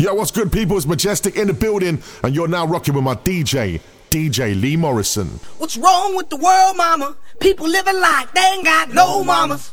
Yo, what's good, people? It's Majestic in the building, and you're now rocking with my DJ, DJ Lee Morrison. What's wrong with the world, mama? People living like they ain't got no mamas.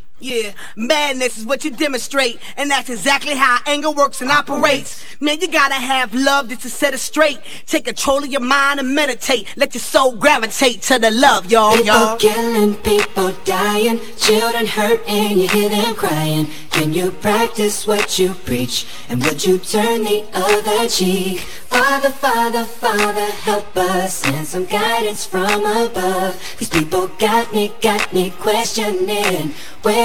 Yeah, madness is what you demonstrate, and that's exactly how anger works and operates. Man, you gotta have love just to set it straight. Take control of your mind and meditate. Let your soul gravitate to the love, y'all, People y'all. killing, people dying, children hurt, and you hear them crying. Can you practice what you preach, and would you turn the other cheek? Father, Father, Father, help us, send some guidance from above. These people got me, got me questioning.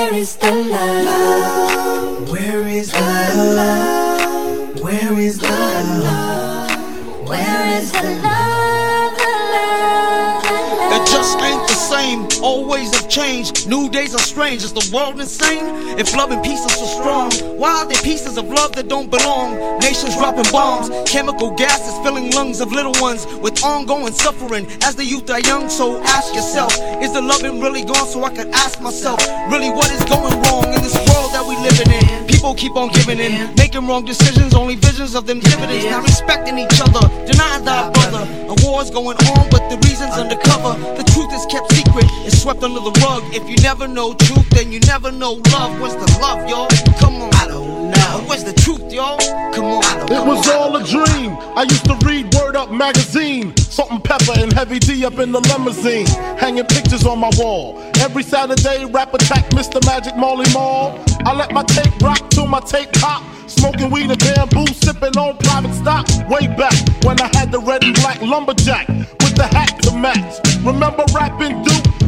Where is the love? Where is the love? Where is the love? Where is the love? Same. Old ways have changed. New days are strange. Is the world insane? If love and peace are so strong, why are there pieces of love that don't belong? Nations dropping bombs, chemical gases filling lungs of little ones with ongoing suffering as the youth are young. So ask yourself, is the loving really gone? So I can ask myself, really, what is going wrong in this world that we living in? People keep on giving in, making wrong decisions, only visions of them dividends, not respecting each other, denying thy brother. A war's going on, but the reason's undercover. The truth is kept secret, it's swept under the rug. If you never know truth, then you never know love. Where's the love, yo? Come on. I don't know. Where's the truth, yo? Come on. It was all a dream. I used to read Word Up magazine. Salt-n-Pepa and Heavy D up in the limousine. Hanging pictures on my wall. Every Saturday, rap attack Mr. Magic Marley Marl. I let my tape rock till my tape pop. Smoking weed and bamboo, sipping on private stock. Way back when I had the red and black lumberjack with the hat to match. Remember Rappin' Duke?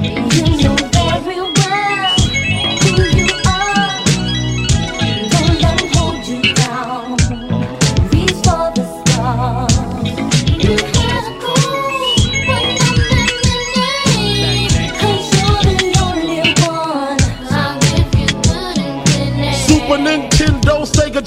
You know very well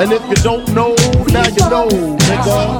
And if you don't know, now you know, nigga.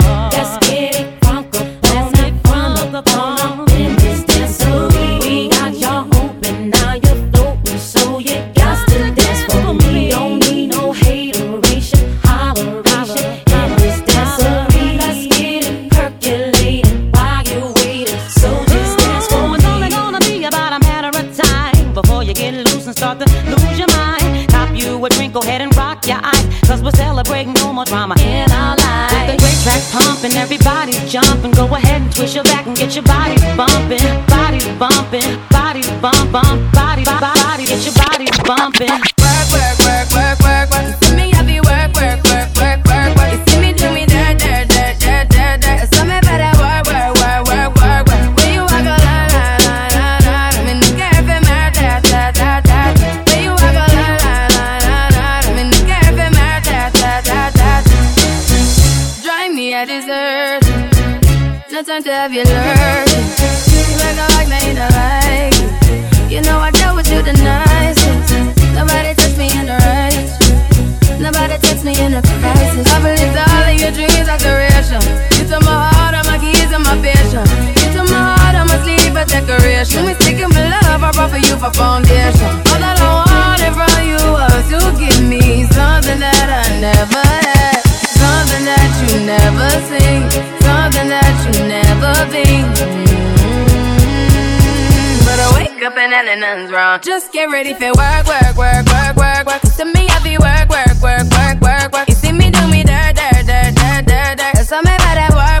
A drink, go ahead and rock your eyes. Cause we're celebrating no more drama in our lives. With the great track pumping, everybody jumping. Go ahead and twist your back and get your body bumping. Body bumping, body bump, bump, body, body, body, get your body bumping. For you foundation. All that I wanted from you was to give me something that I never had. Something that you never seen. Something that you never been. Mm, But I wake up and then nothing's wrong. Just get ready for work, work, work, work, work, work. To me, I be work, work, work, work, work, work. You see me do me dirt, dirt, dirt, dirt, dirt, dirt. So me better work,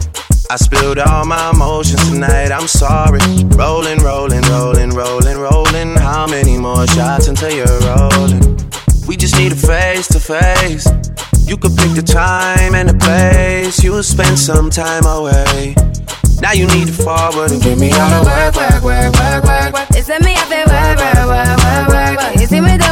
I spilled all my emotions tonight, I'm sorry. Rolling, rolling, rolling, rolling, rolling. How many more shots until you're rolling? We just need a face to face. You could pick the time and the place. You'll spend some time away. Now you need to forward and give me all the work, work, work, work, work, work. It's me work, work, work, work, work. You see me do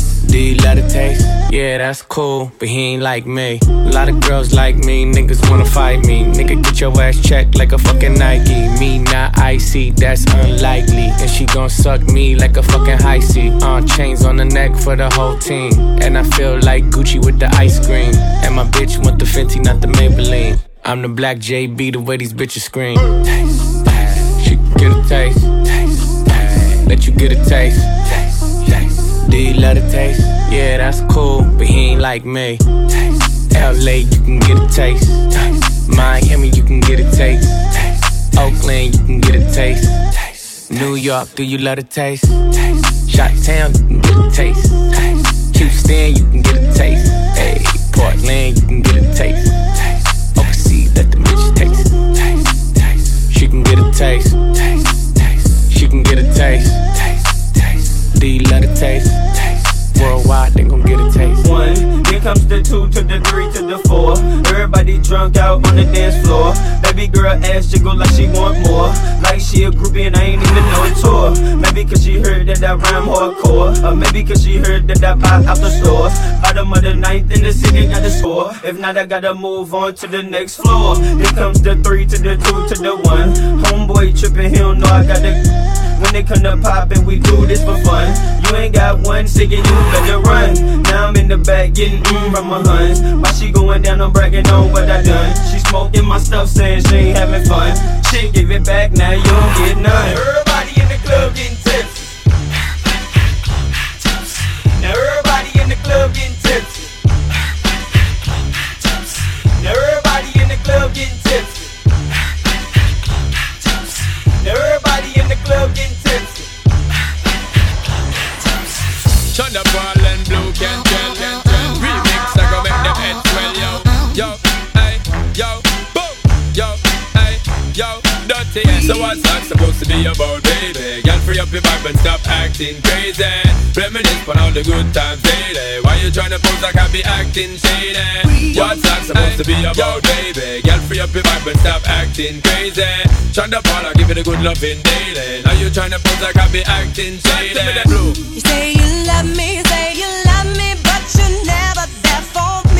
You love taste? Yeah, that's cool, but he ain't like me. A lot of girls like me, niggas wanna fight me. Nigga, get your ass checked like a fucking Nike. Me not icy, that's unlikely. And she gon' suck me like a fucking Hi-C. Uh, chains on the neck for the whole team. And I feel like Gucci with the ice cream. And my bitch want the Fenty, not the Maybelline. I'm the black JB, the way these bitches scream. Taste, taste. She can get a taste. Taste, taste. Let you get a. Taste, taste love the taste. Yeah, that's cool, but he ain't like me. Taste, LA, you can get a taste. taste Miami, you can get a taste. taste Oakland, you can get a taste. taste New York, do you love the taste? Shot Town, you can get a taste. taste Houston, you can get a taste. Hey, Portland, you can get a taste. taste let the bitch taste. taste. She can get a taste. taste, taste. She can get a taste. Do you love the taste? Worldwide, they gon' get a taste. One, here comes the two, to the three, to the four. Everybody drunk out on the dance floor. Baby girl ass jiggle like she want more. Like she a groupie and I ain't even know it tour. Maybe cause she heard that I rhyme hardcore. Or maybe cause she heard that I buy out the store. Bottom of the ninth in the city got the score. If not, I gotta move on to the next floor. Here comes the three, to the two, to the one. Homeboy tripping, he don't know I got the. When they come to poppin', we do this for fun. You ain't got one ticket, you better run. Now I'm in the back getting from my huns. While she going down, I'm bragging on what I done. She smoking my stuff, saying she ain't having fun. She give it back, now you don't get none. Everybody in the club getting tipsy. Now everybody in the club getting tipsy. Now everybody in the club getting tipsy. Now everybody in the club getting tipsy. Sean da Paul and Blue can tell, can tell. Dirty. So what's that supposed to be about, baby? Girl, free up your vibe and stop acting crazy. Reminisce on all the good times daily. Why you tryna pose like I be acting shady? What's that supposed to be about, baby? Girl, free up your vibe and stop acting crazy. Sean da Paul, I give it a good loving daily. Now you tryna pose like I be acting shady. You say you love me, say you love me, but you're never there for me.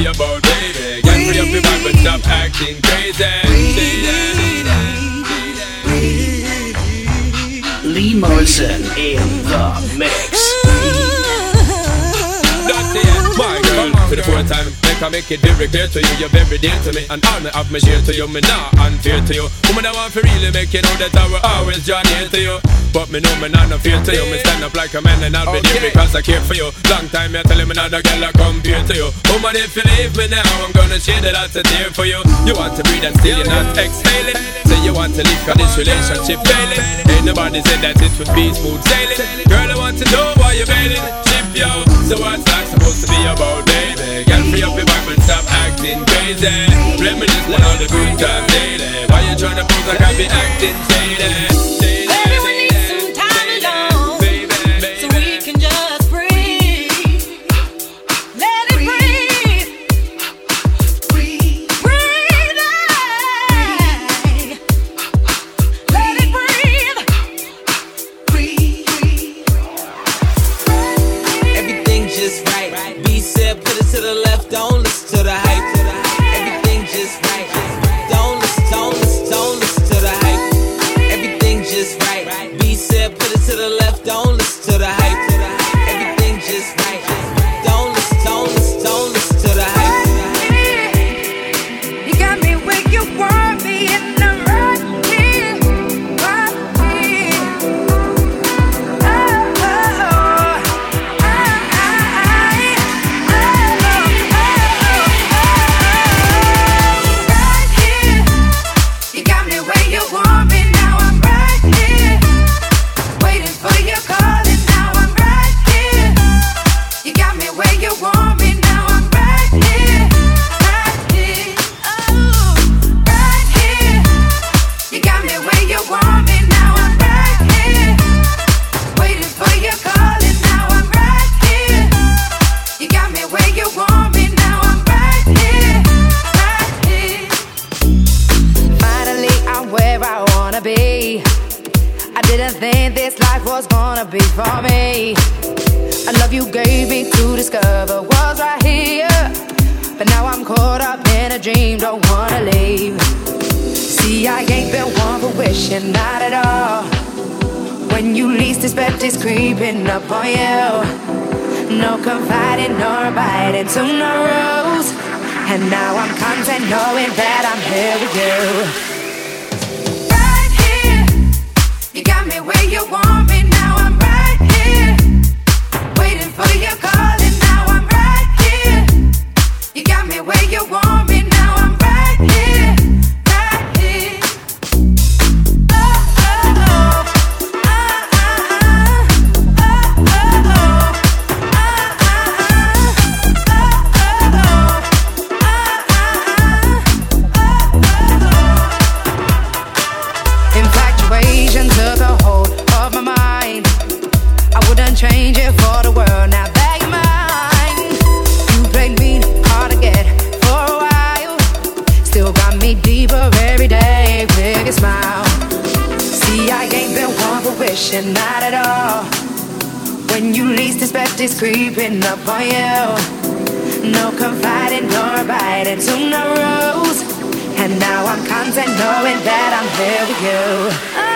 Be about, baby? Get free up your vibe and stop acting crazy. Lee Morrison in the mix. Dirty, yeah. My girl, for the fourth time, I make it very clear to you, you're very dear to me, and all me have me share to you, me not unfair to you. Woman, I want to really make you know that I will always join here to you. But me know me not no fear to you, me stand up like a man and I'll be there because I care for you. Long time me telling me another girl I compare to you. Woman, if you leave me now, I'm gonna share that out a tear for you. You want to breathe and still you're not exhaling. Say you want to leave cause this relationship failing. Ain't nobody said that it would be smooth sailing. Girl, I want to know why you're bailing. Yo, so what's that supposed to be about, baby? Girl, free up your vibe and stop acting crazy. Reminisce on the good times daily. Why you tryna pose like I be acting shady? Didn't think this life was gonna be for me. I love you gave me to discover was right here. But now I'm caught up in a dream, don't wanna leave. See, I ain't been one for wishing, not at all. When you least expect it's creeping up on you. No confiding nor abiding to no rules. And now I'm content knowing that I'm here with you. You got me where you want me now. I'm right here, waiting for your call, and now I'm right here. You got me where you want me. attention, not at all. When you least expect it's creeping up on you. No confiding nor abiding to no rules. And now I'm content knowing that I'm here with you.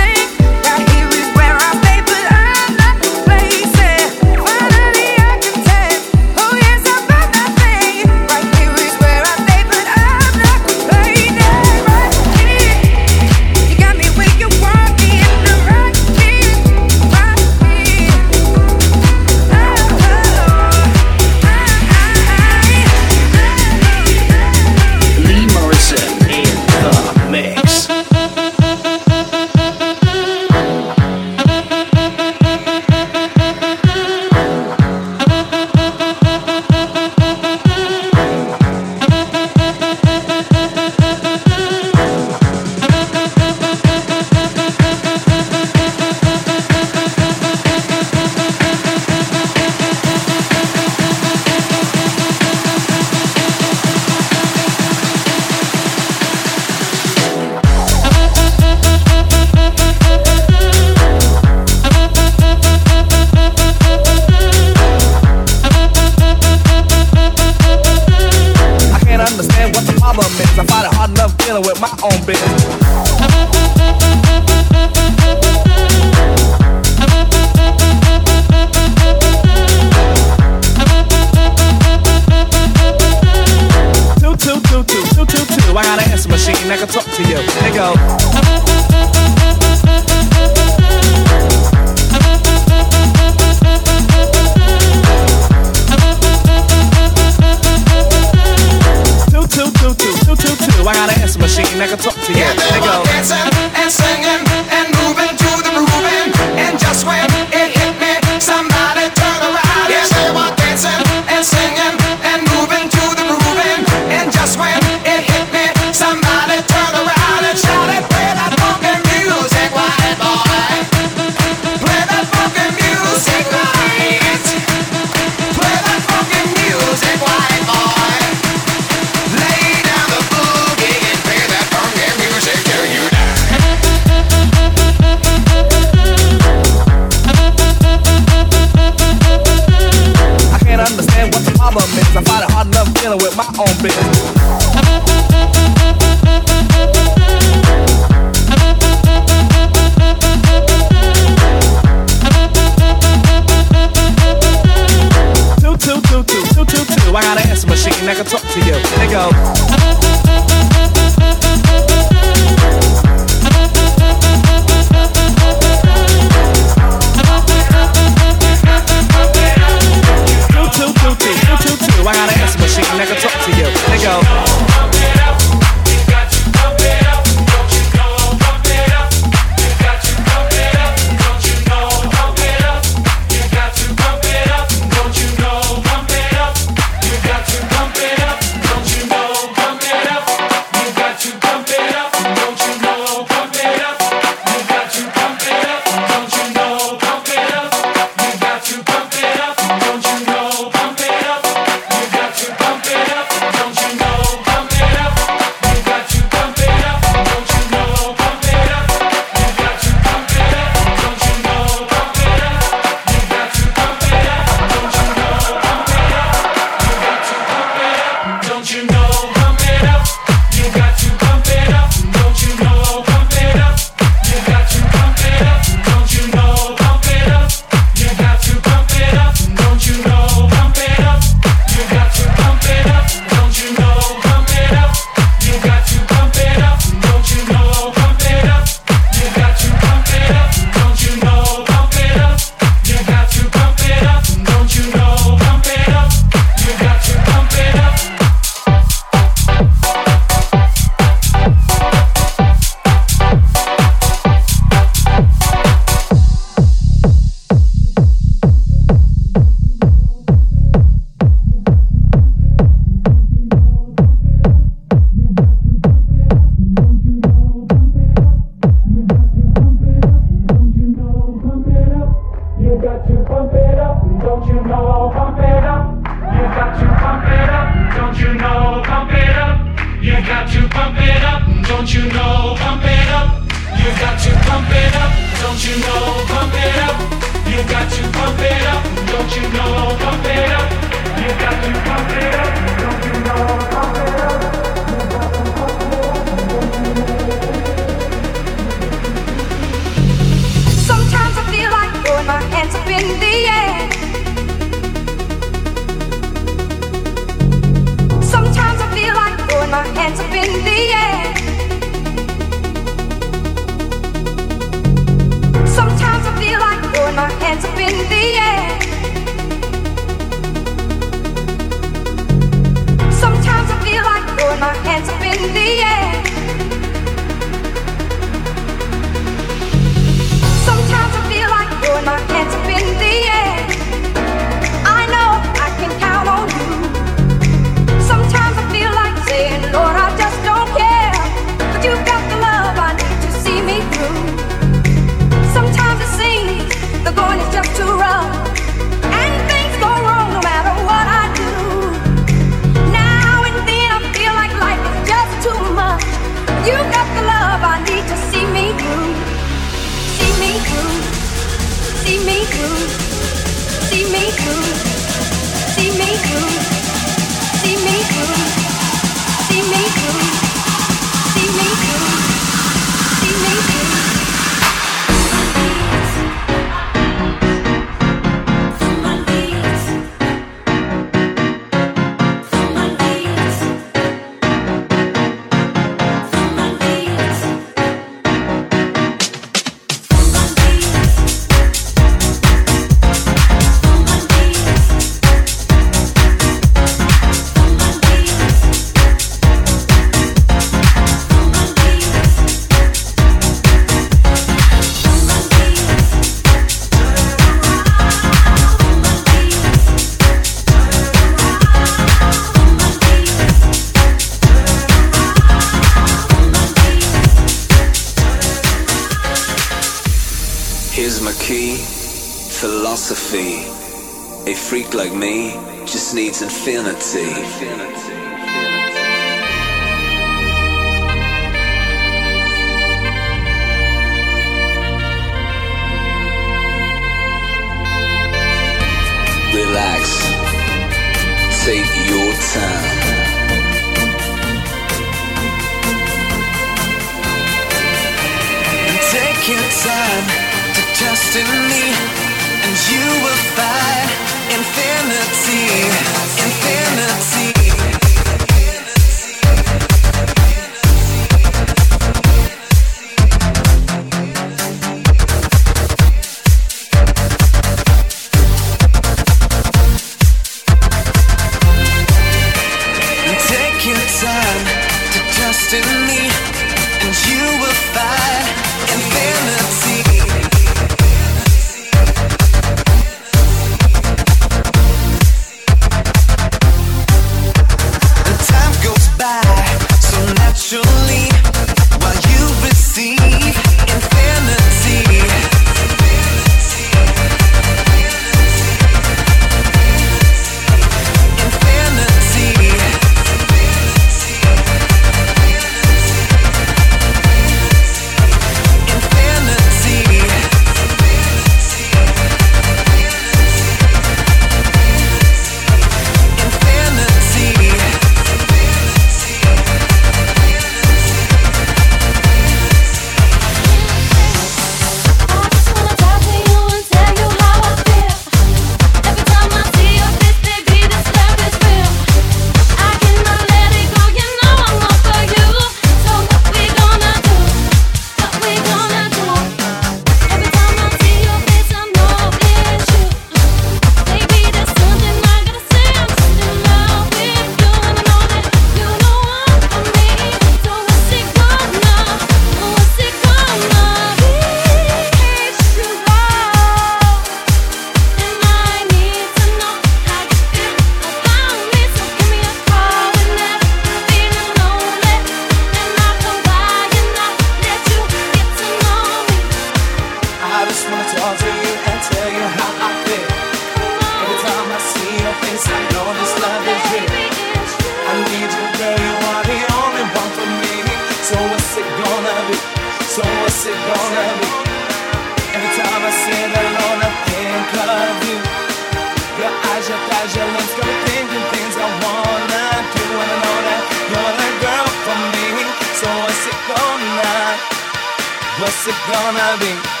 What's it gonna be?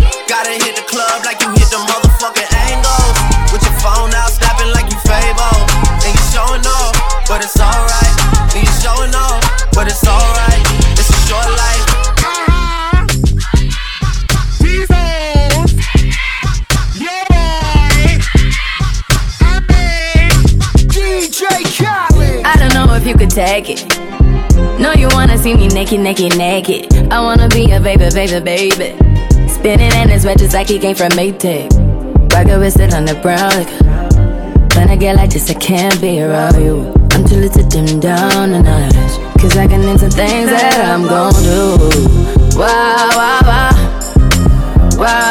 But it's alright. Showing off, but it's alright. It's a short life. I don't know if you could take it. No, you wanna see me naked, naked, naked. I wanna be a baby, baby, baby. Spinning in his red just like he came from Maytag. Rocket with it on the brown. Like, when I get like this, I can't be around you. Too little to dim down the notch. Cause I can into things that I'm gon' do. Wow, wow. Wow, wow,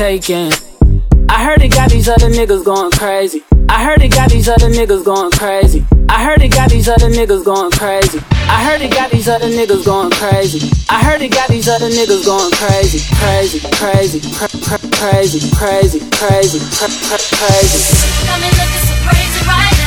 taking. I heard it got these other niggas going crazy. I heard it got these other niggas going crazy. I heard it got these other niggas going crazy. I heard it got these other niggas going crazy. I heard it got these other niggas going crazy. Crazy, crazy, crazy, crazy, crazy, crazy, crazy, Come and crazy. at some crazy, right?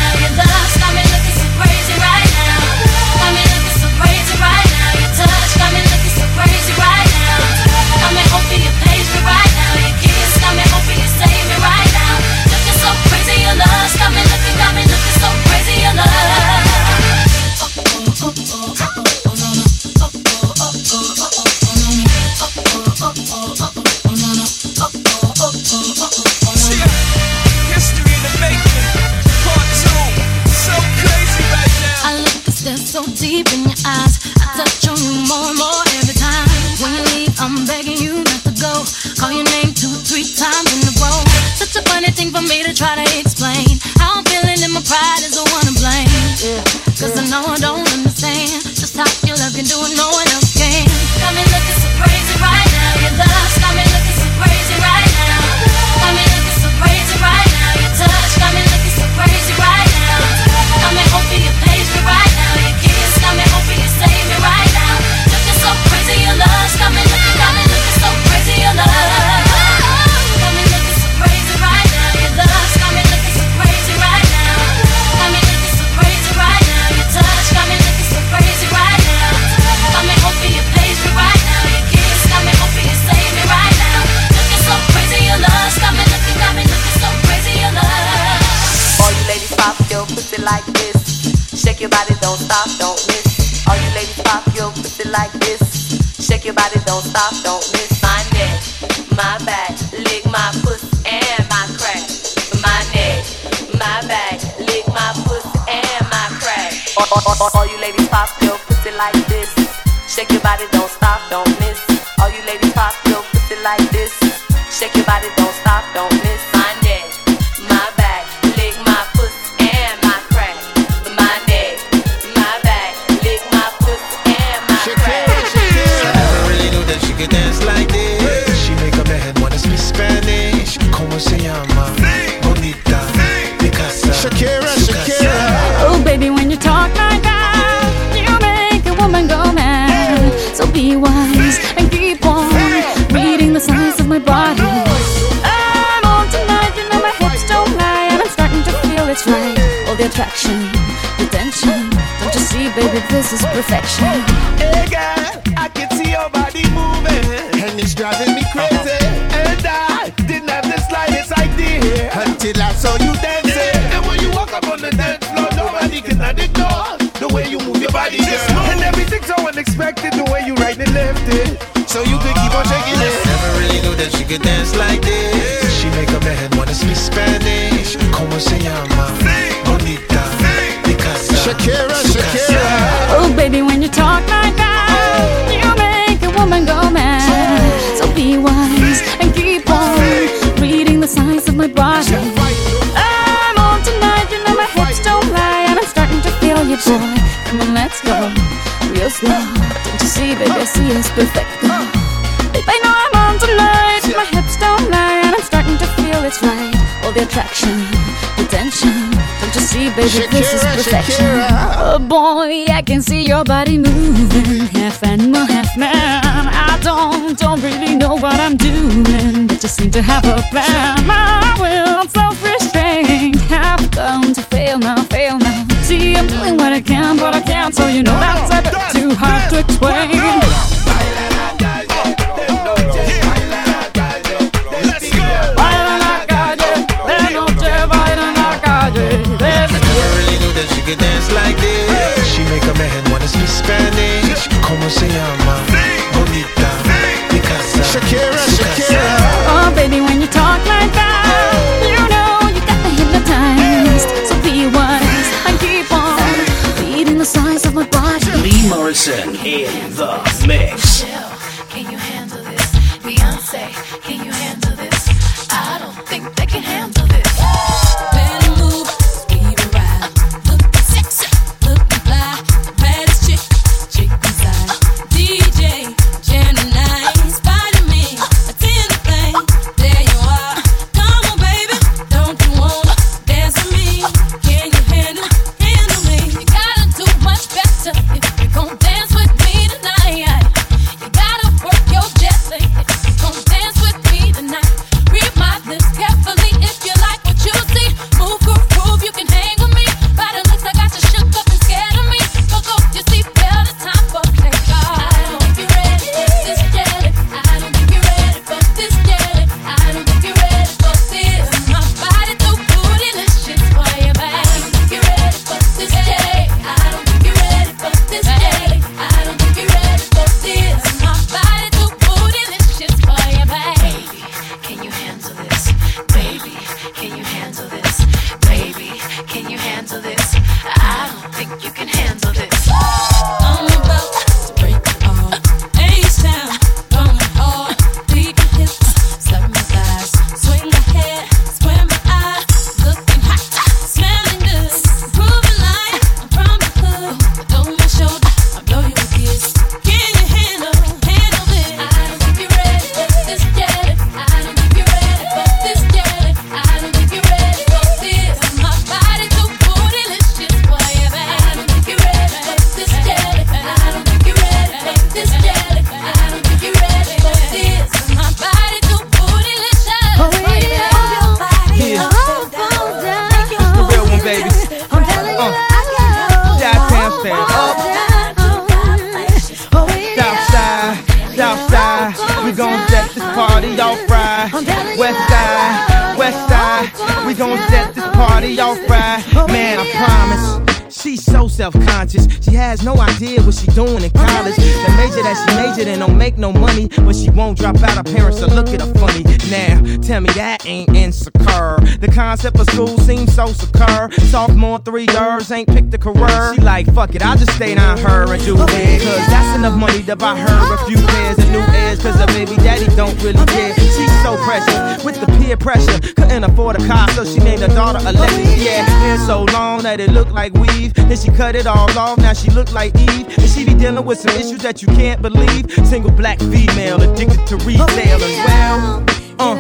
Now she look like Eve. And she be dealing with some issues that you can't believe. Single black female addicted to retail as well. Uh.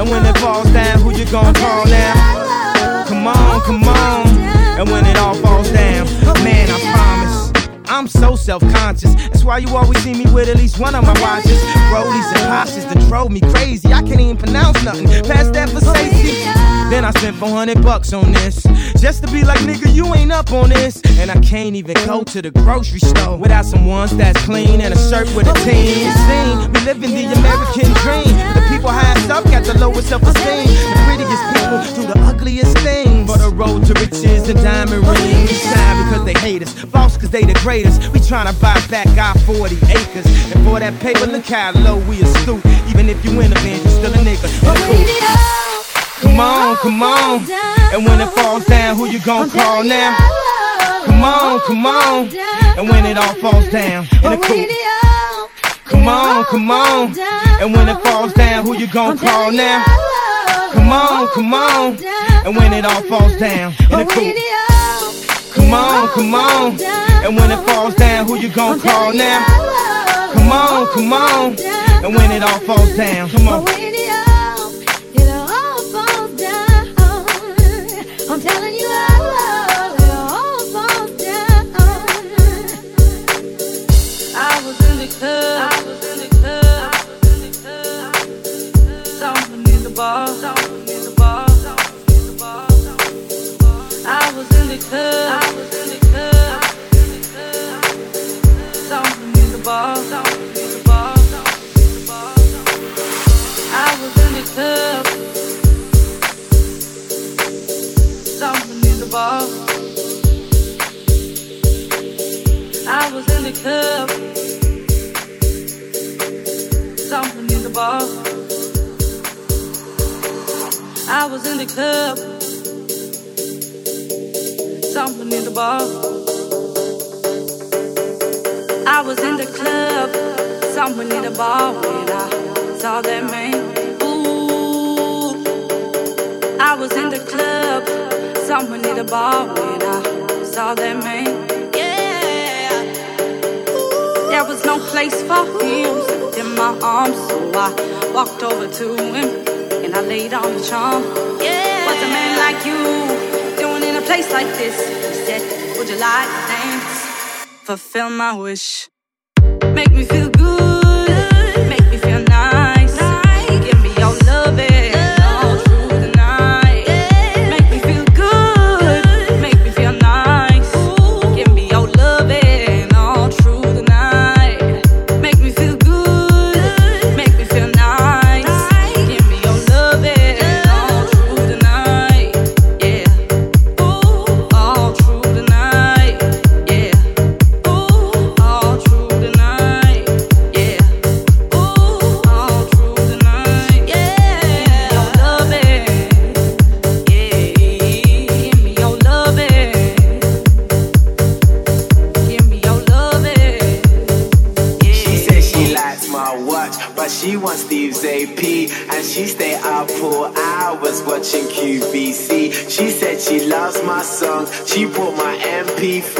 And when it falls down, who you gonna call now? Come on, come on. And when it all falls down, man, I promise. I'm so self-conscious. That's why you always see me with at least one of my watches. Rollies and Porsches that drove me crazy. I can't even pronounce nothing. Spent 400 bucks on this. Just to be like, nigga, you ain't up on this. And I can't even go to the grocery store without some ones that's clean and a shirt with a team. Seem we live in the American dream. The people highest up got the lowest self-esteem. The prettiest people do the ugliest things. For the road to riches and diamond rings. Shine because they hate us. False cause they the greatest. We tryna buy back our 40 acres. And for that paper, look how low we astute. Even if you win a band, you still a nigga. Come on, come on. And when it falls down, who you gon' call now? Come on, come on. And when it all falls down in the cool. Come on, come on. And when it falls down, who you gon' call now? Come on, come on. And when it all falls down in the cool. Come on, come on. And when it falls down, who you gon' call now? Come on, come on. And when it all falls down, come on. My. My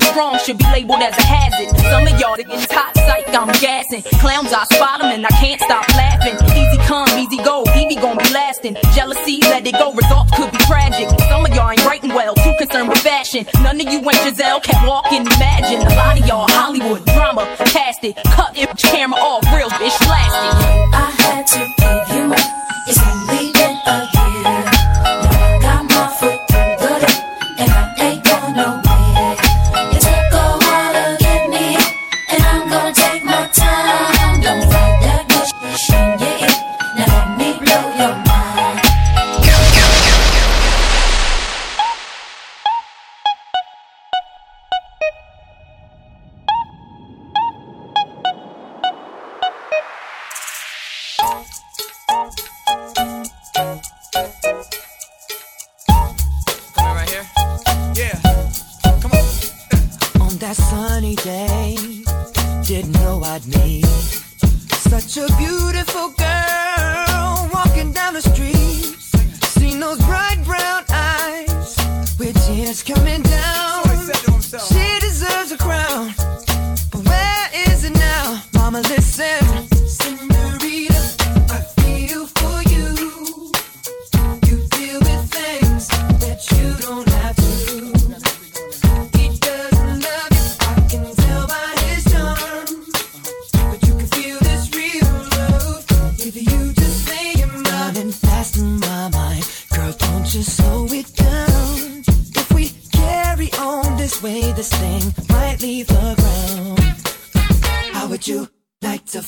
going strong should be labeled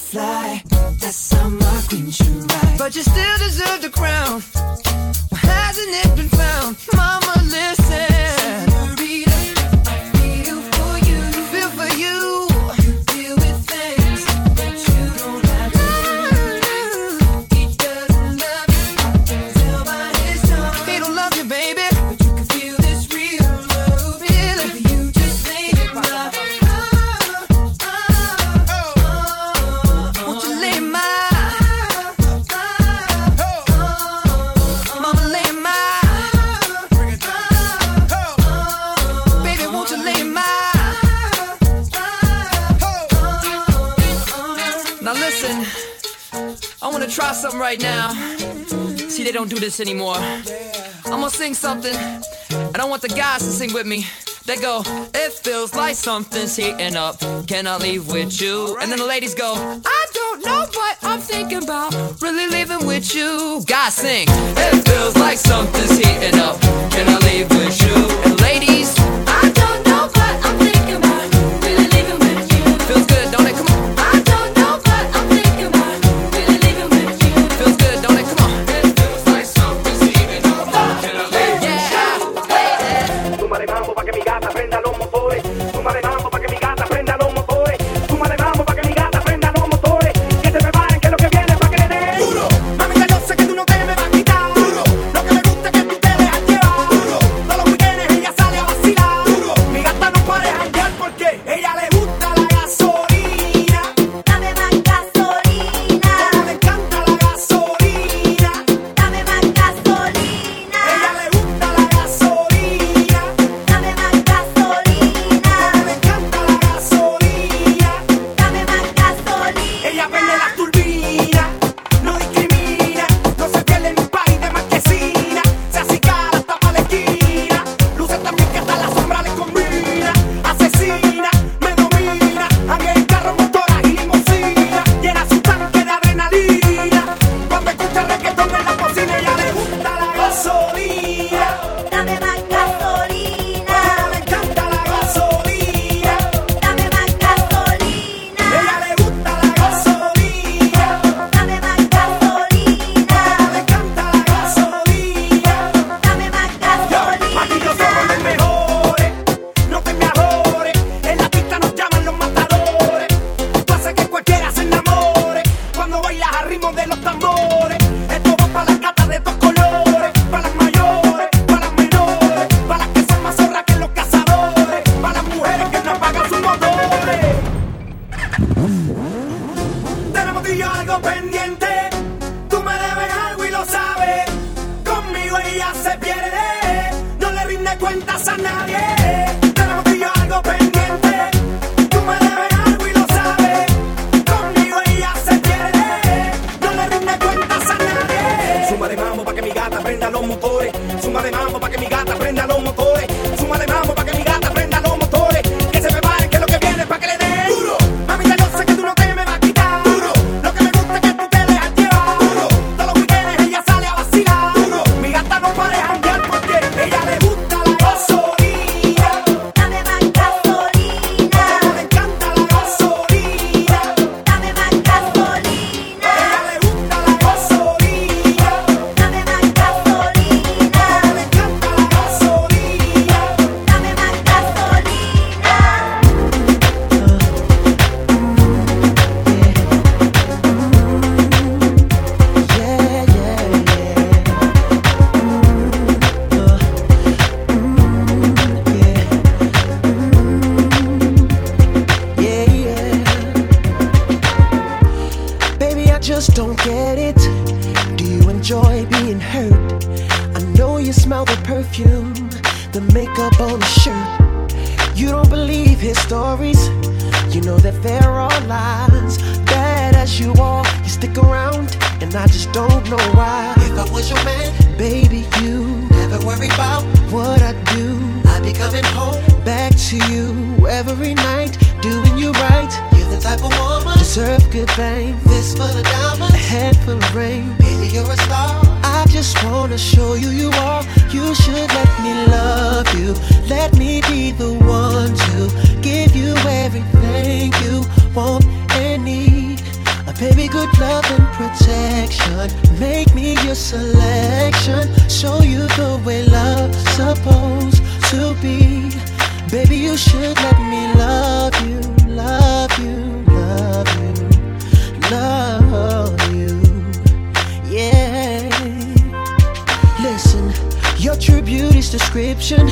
fly. That's how my queen should ride. But you still deserve the crown. Why hasn't it been found, Mama? right now. See, they don't do this anymore. I'm gonna sing something, I don't want the guys to sing with me. They go, it feels like something's heating up. Can I leave with you? And then the ladies go, I don't know what I'm thinking about. Really leaving with you. Guys sing, it feels like something's heating up. Can I leave with you? And ladies, your true beauty's description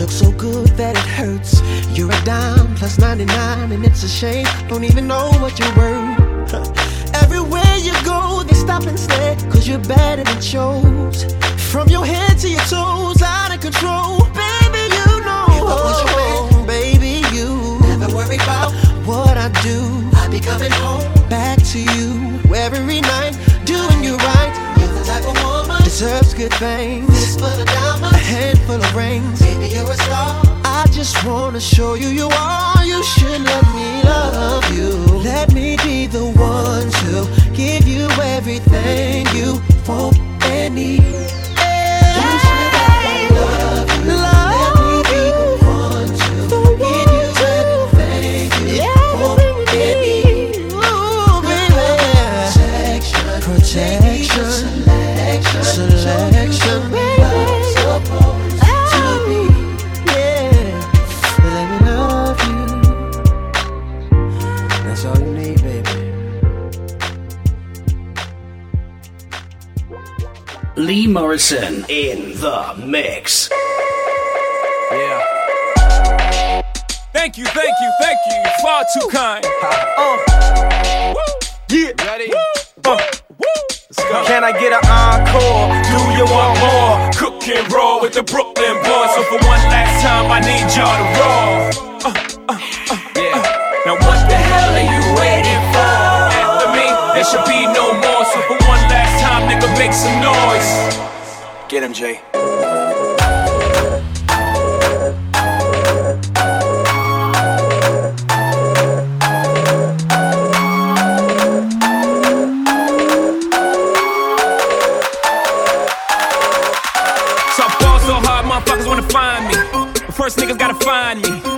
looks so good that it hurts. You're a dime plus 99, and it's a shame. Don't even know what you're worth. Everywhere you go, they stop and stare, cause you're better than shows. From your head to your toes, out of control. Baby, you know. I was your man, oh, baby, you never worry about what I do. I be coming home back to you every night, deserves good things. This for diamonds, a handful of rings. Baby, you're a star. I just wanna show you you are. You should let me love you. Let me be the one to give you everything you want and need. Lee Morrison in the mix. Yeah. Thank you, thank you, thank you. You're far too kind. Uh. Yeah. Ready? Uh. Can I get an encore? Do you want more? Cook and roll with the Brooklyn boys. So for one last time, I need y'all to roll. Uh, uh, uh, yeah. Now what the hell are you waiting for? After me, there should be no more. Make some noise. Get him, Jay. So I ball so hard, motherfuckers wanna find me. But first, niggas gotta find me.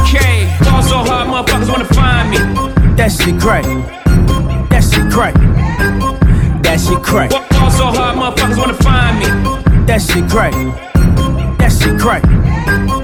Ball so hard, motherfuckers wanna find me. That shit crack. That shit crack. That shit crack. Ball so hard, motherfuckers wanna find me. That shit crack. That shit crack.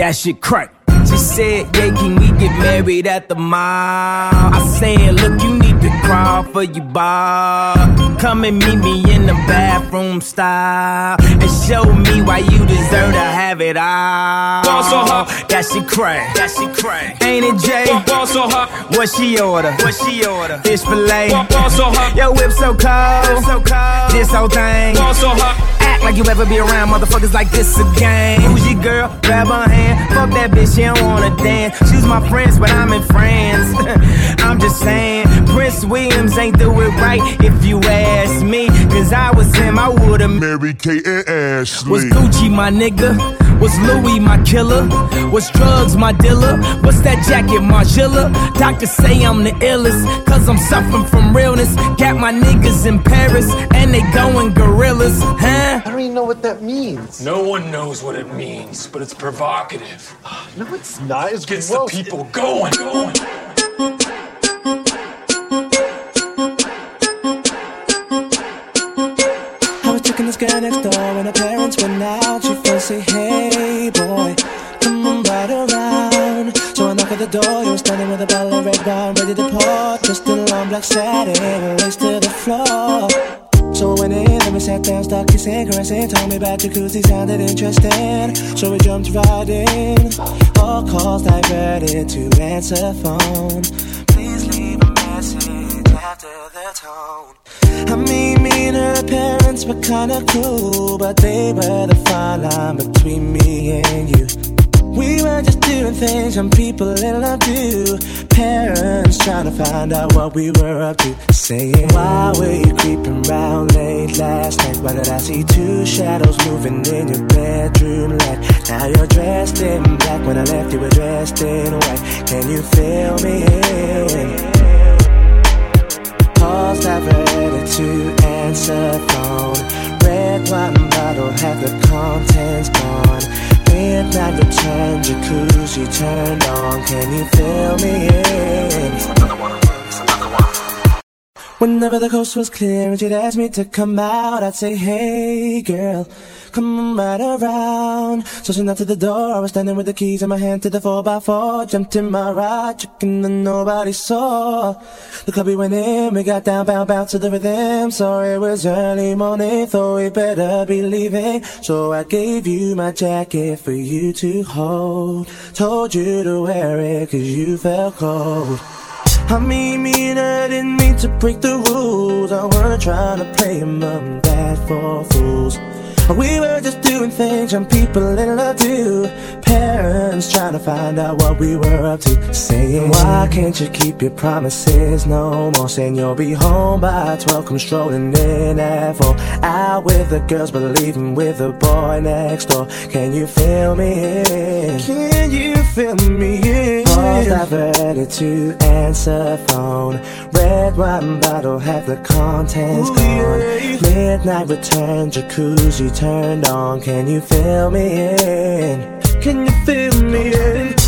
That shit crack. She said, yeah, can we get married at the mall? I said, look, you need to crawl for your bar. Come and meet me in the bathroom style. And show me why you deserve to have it all. Ball so hard. That shit crack. That shit crack. Ain't it, Jay? Ball so hard. What she order? What she order? Fish fillet. Ball so hard. Yo, whip so cold. So cold. This whole thing. Ball so hot. Act like you ever be around motherfuckers like this again. Who's your girl? Grab her hand. Fuck that bitch, she don't wanna dance. She's my friends, but I'm in France. I'm just saying, Prince Williams ain't do it right if you ask me. Cause I was him, I would've Mary Kate and Ashley. was Gucci my nigga? Was Louis my killer? Was drugs my dealer? What's that jacket, Margiela? Doctors say I'm the illest, cause I'm suffering from realness. Got my niggas in Paris, and they going gorillas, huh? I don't even know what that means. No one knows what it means, but it's provocative. No, it's not. It's Gets gross. the people going. going. I the girl next door when her parents went out. She first say, Hey boy, come on right around. So I knock at the door, you were standing with a bottle of red wine ready to pour. Just in long black satin, lace to the floor. So I went in, then we sat down, started kissing, caressing. Told me about jacuzzi, sounded interesting. So we jumped right in. All calls diverted to answer phone. After the tone. I mean, me and her parents were kinda cool, but they were the fine line between me and you. We were just doing things some people in love do. Parents trying to find out what we were up to. Saying, Why were you creeping round late last night? Why did I see two shadows moving in your bedroom light? Now you're dressed in black. When I left, you were dressed in white. Can you feel me? Calls diverted to answer phone. Red wine bottle, have the contents gone. Midnight return, jacuzzi turned on. Can you feel me? in? Whenever the coast was clear and she'd ask me to come out, I'd say, Hey girl, come right around. So she knocked to the door, I was standing with the keys in my hand to the 4x4. Jumped in my ride, checking that nobody saw. The club we went in, we got down, bound, bound to the rhythm. Sorry it was early morning, thought we better be leaving. So I gave you my jacket for you to hold. Told you to wear it cause you felt cold. I mean, me and I didn't mean to break the rules. I weren't trying to play and dad for fools. We were just doing things young people in love do. Parents trying to find out what we were up to. Saying, why can't you keep your promises no more? Saying you'll be home by 12, come strolling in at 4. Out with the girls, but leaving with the boy next door. Can you feel me? Can you feel me? Calls diverted to answer phone. Red wine bottle, have the contents gone. Midnight return, jacuzzi turned on. Can you feel me? In? Can you feel me? Say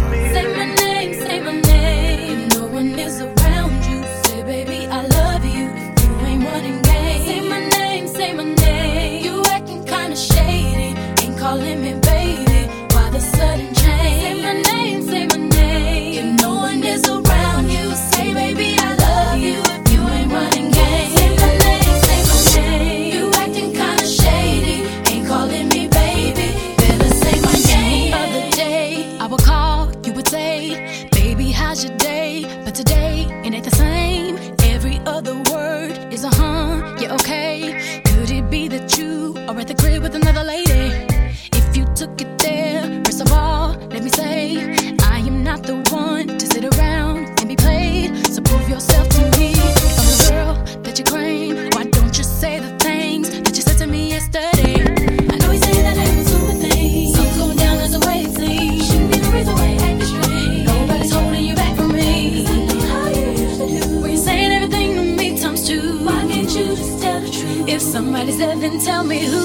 There, then tell me who.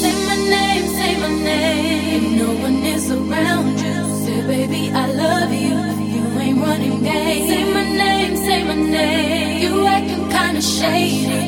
Say my name, say my name. If no one is around you, say baby I love you. You ain't running game. Say my name, say my name. You acting kinda shady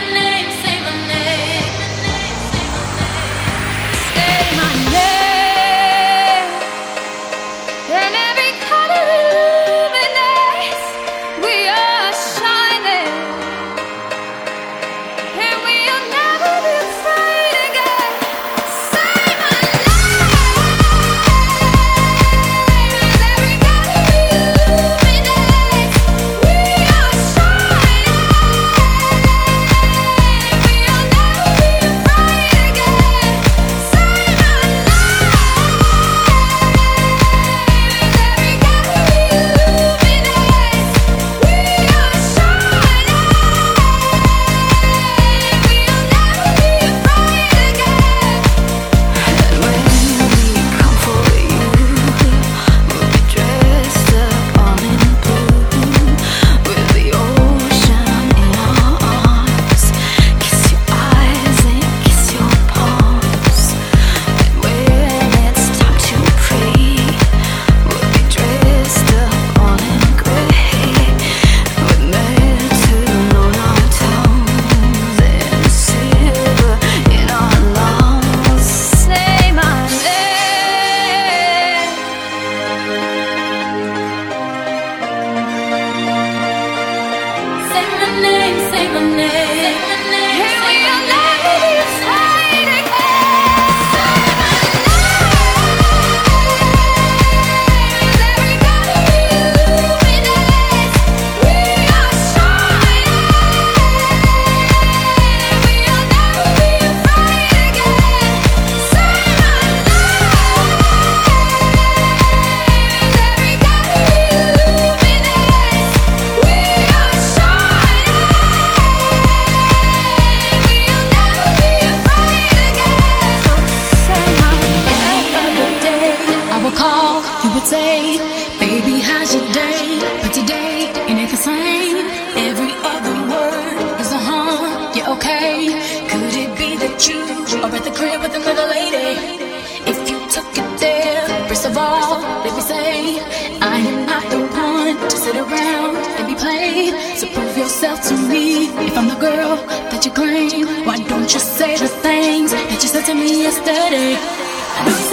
that you claim? Why don't you say the things that you said to me yesterday?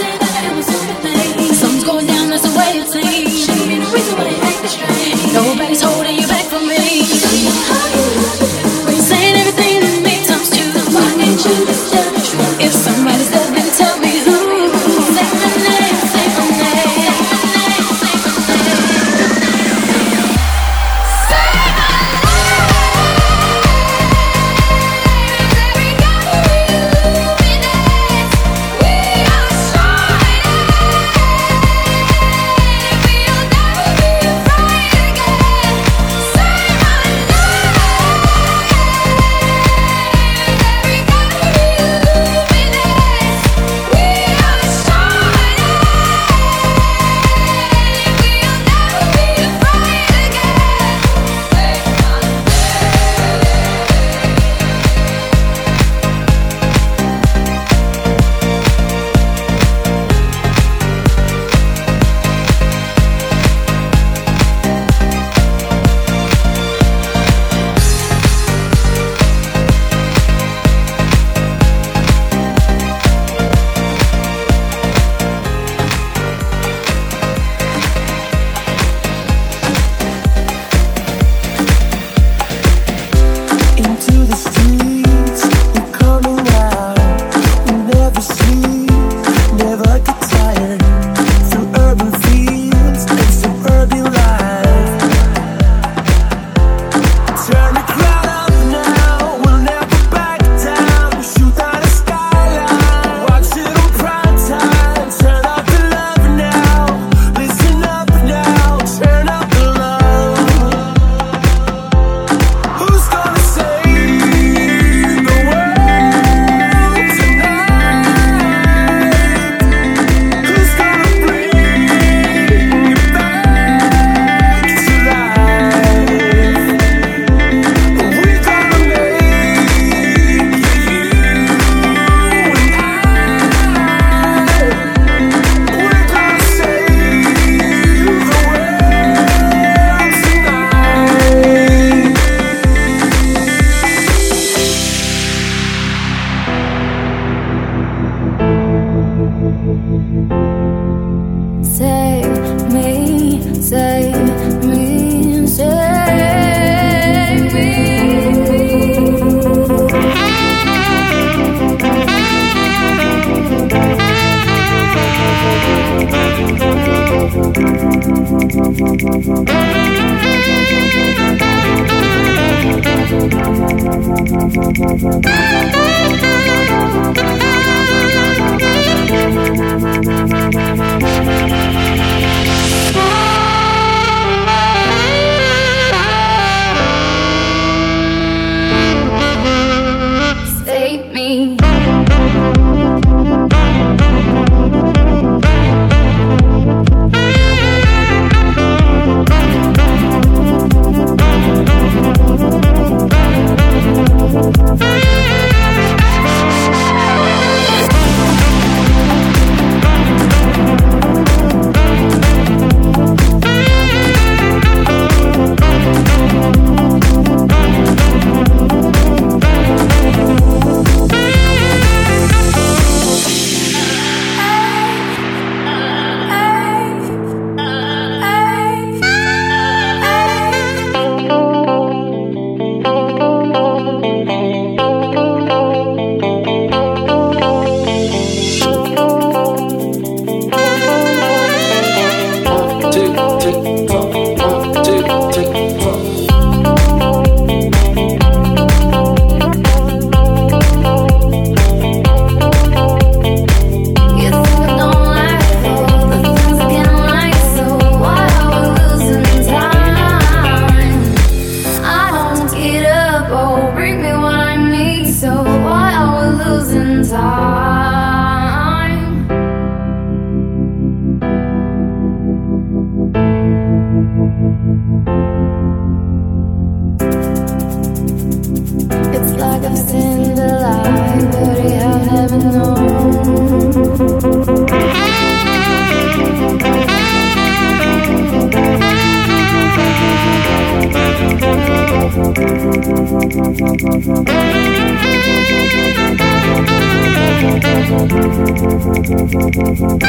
Thank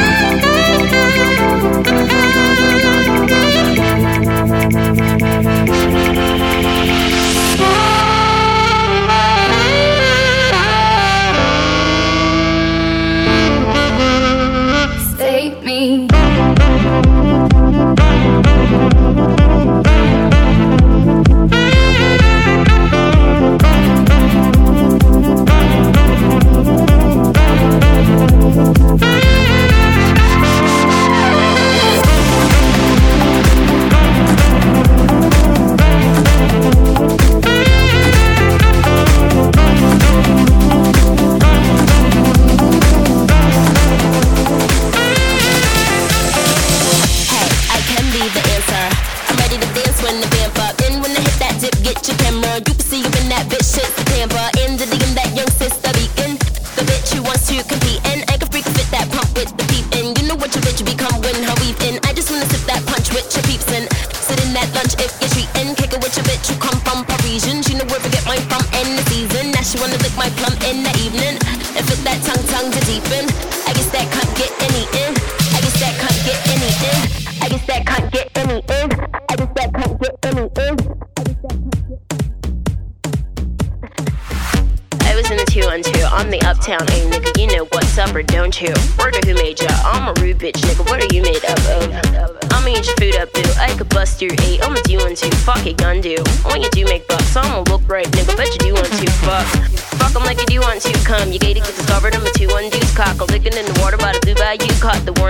you.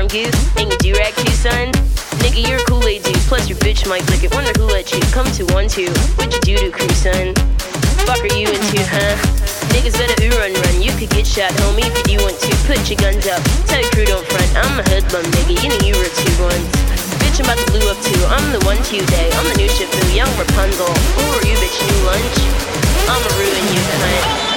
warm goose and your do-rag too, son. Nigga, you're a Kool-Aid dude, plus your bitch might lick it. Wonder who let you come to one two What you do to crew, son. Fuck are you into, huh? Niggas better ooh run run. You could get shot, homie, if you want to. Put your guns up. Tell your crew don't front. I'm a hoodlum, nigga. You know you were two ones. I'm about to blue up too. I'm the one to you day. I'm the new Shifu, young Rapunzel. Who are you, bitch? New lunch? I'ma ruin you, cunt.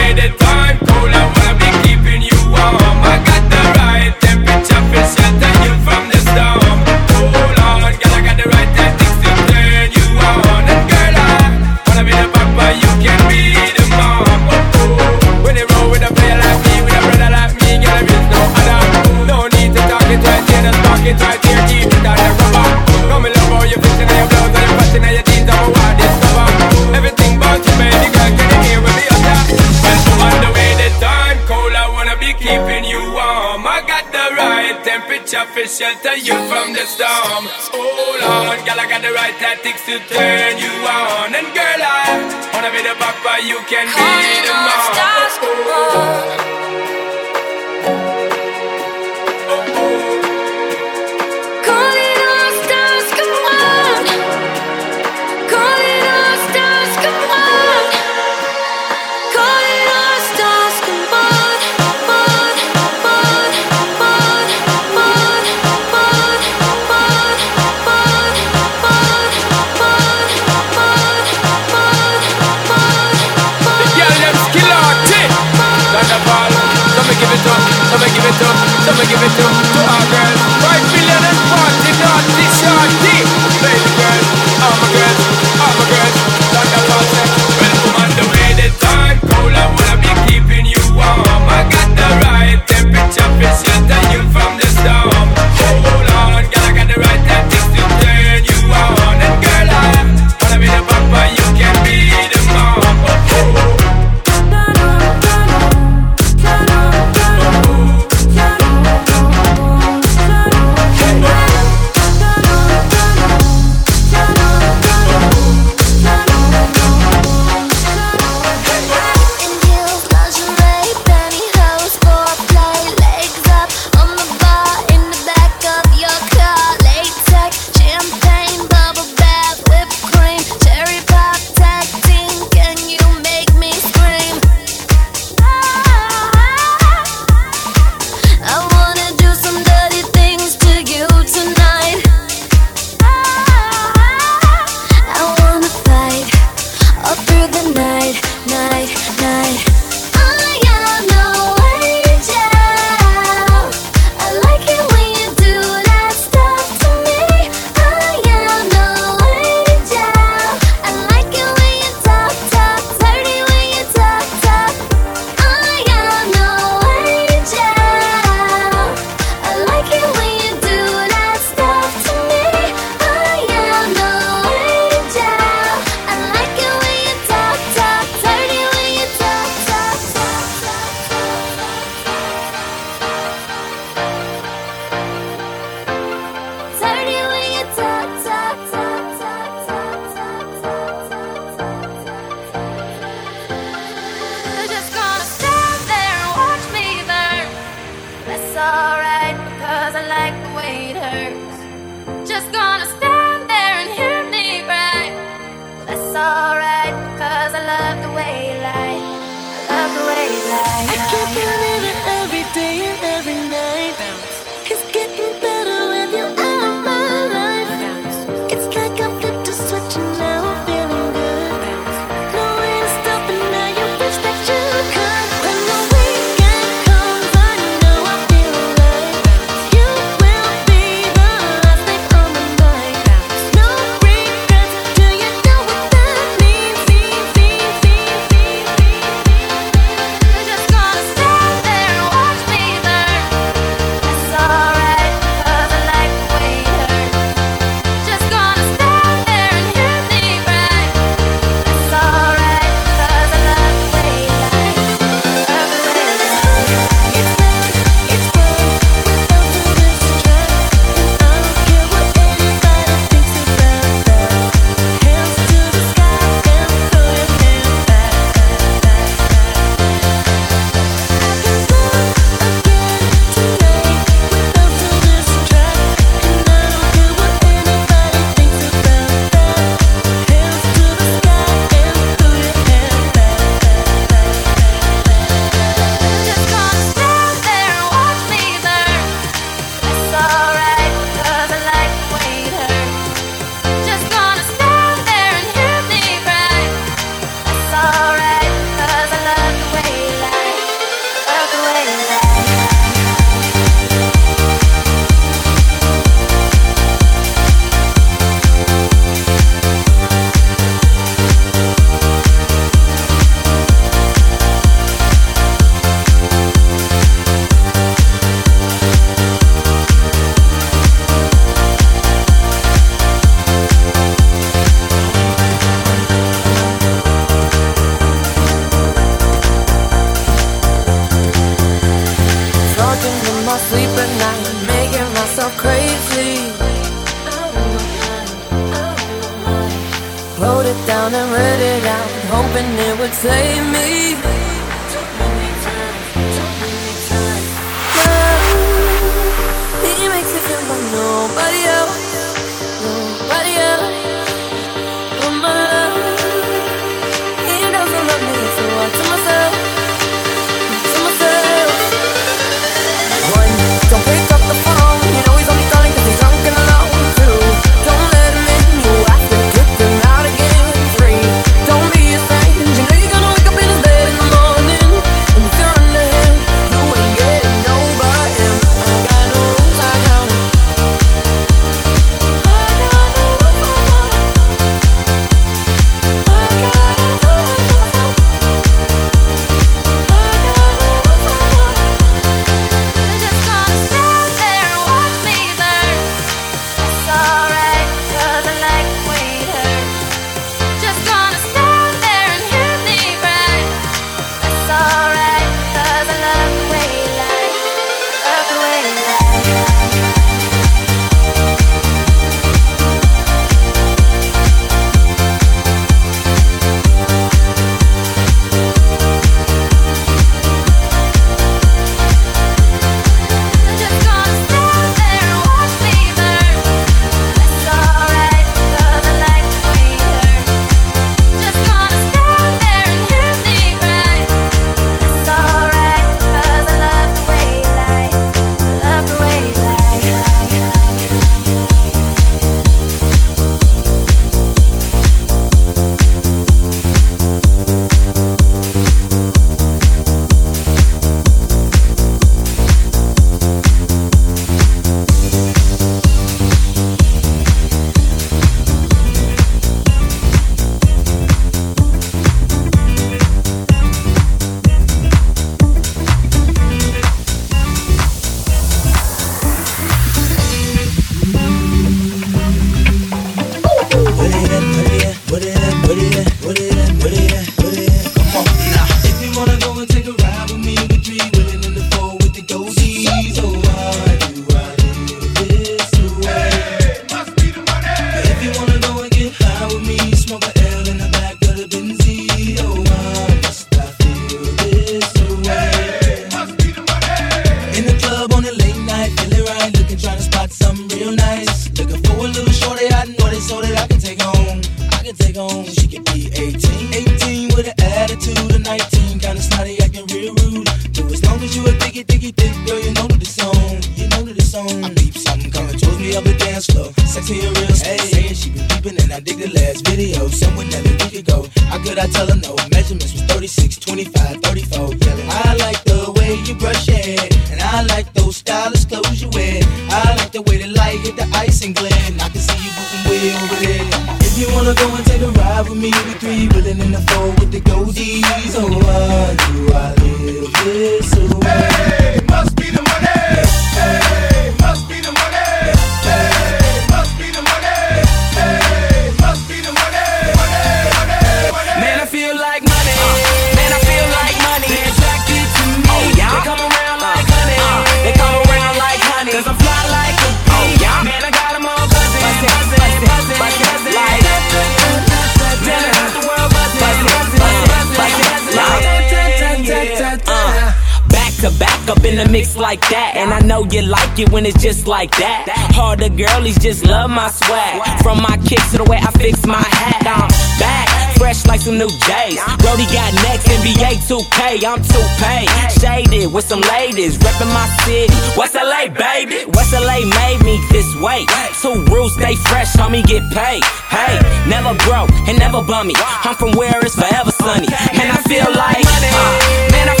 like that. All the girlies just love my swag. From my kicks to the way I fix my hat, I'm back. Fresh like some new J's. Brody got next, NBA 2K. I'm too paid. Shaded with some ladies, reppin' my city. West LA, baby. West LA made me this way. Two rules, stay fresh, homie, get paid. Hey, never broke and never bummy. I'm from where it's forever sunny. And I feel like, uh, man, I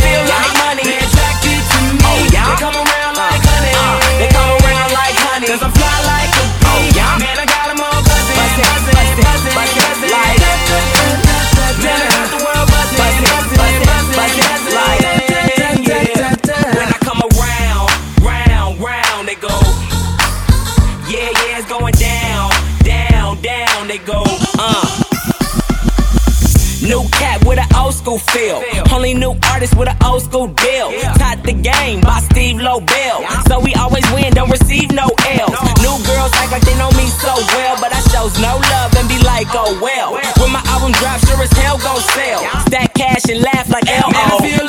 New cap with an old school feel. Only new artist with an old school deal. Taught the game by Steve Lobel. So we always win, don't receive no L's. New girls act like they know me so well, but I shows no love and be like, oh well. When my album drops, sure as hell gon' sell. Stack cash and laugh like L.O.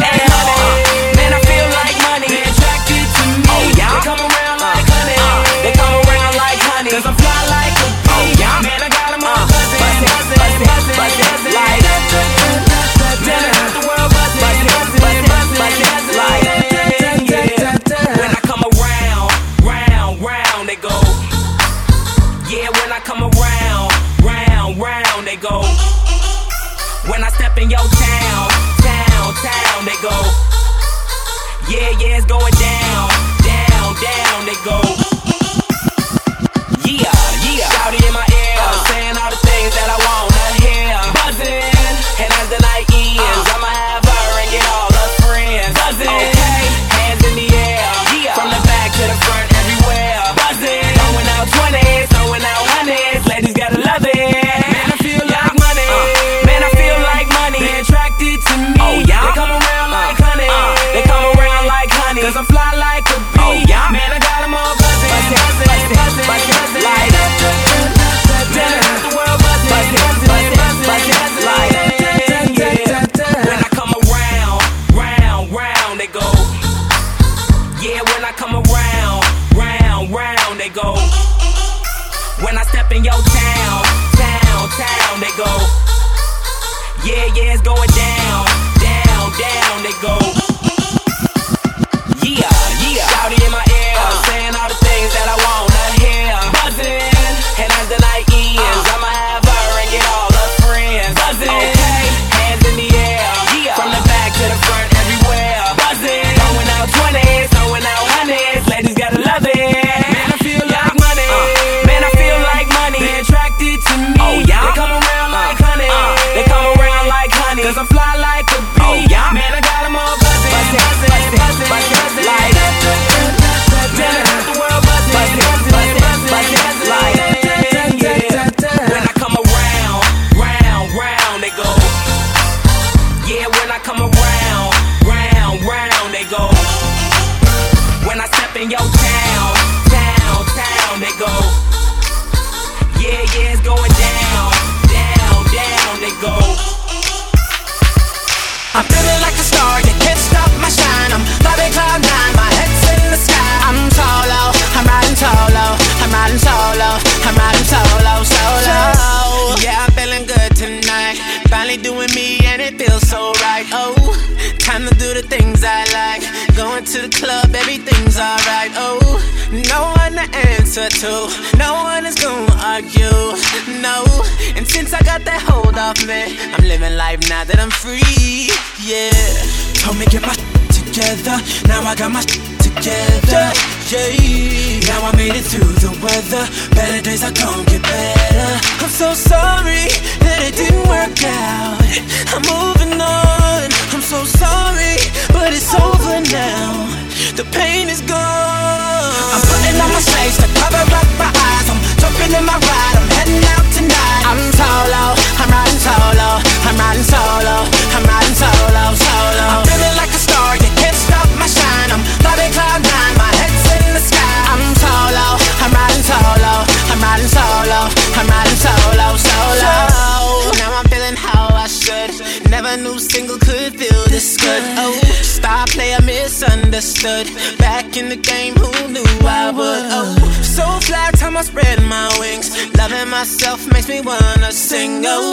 love me. I'm living life now that I'm free. Yeah. Told me get my together. Now I got my together. Yeah. Now I made it through the weather. Better days are gonna get better. I'm so sorry that it didn't work out. I'm moving on. I'm so sorry, but it's over now. The pain is gone. I'm putting on my shades to cover up my eyes. I'm Jumping in my ride, I'm heading out tonight. I'm solo, I'm riding solo, I'm riding solo, I'm riding solo, solo. I'm feeling like a star, you can't stop my shine. I'm flying cloud nine, my head's in the sky. I'm solo, I'm riding solo, I'm riding solo, I'm riding solo, solo. Now I'm feeling how I should. Never knew single this good? Oh, star player misunderstood. Back in the game, who knew I would? Oh, so fly, time I spread my wings. Loving myself makes me wanna sing. Oh,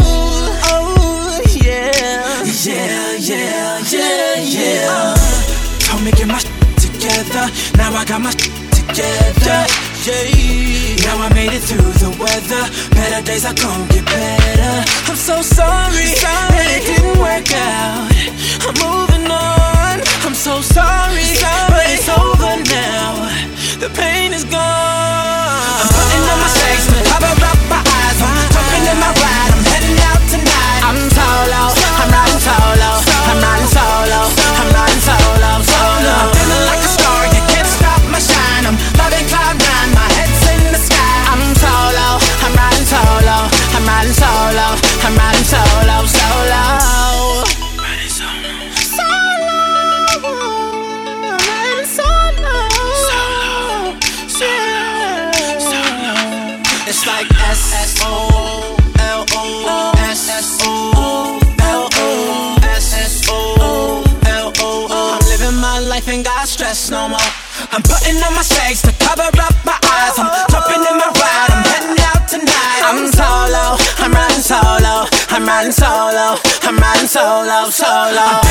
oh, yeah, yeah, yeah, yeah, yeah. Oh. Told me get my together. Now I got my together. Yeah. Now I made it through the weather. Better days are gonna get better. I'm so sorry, sorry. that it didn't work out. I'm moving on. I'm so sorry, sorry. but it's over. solo.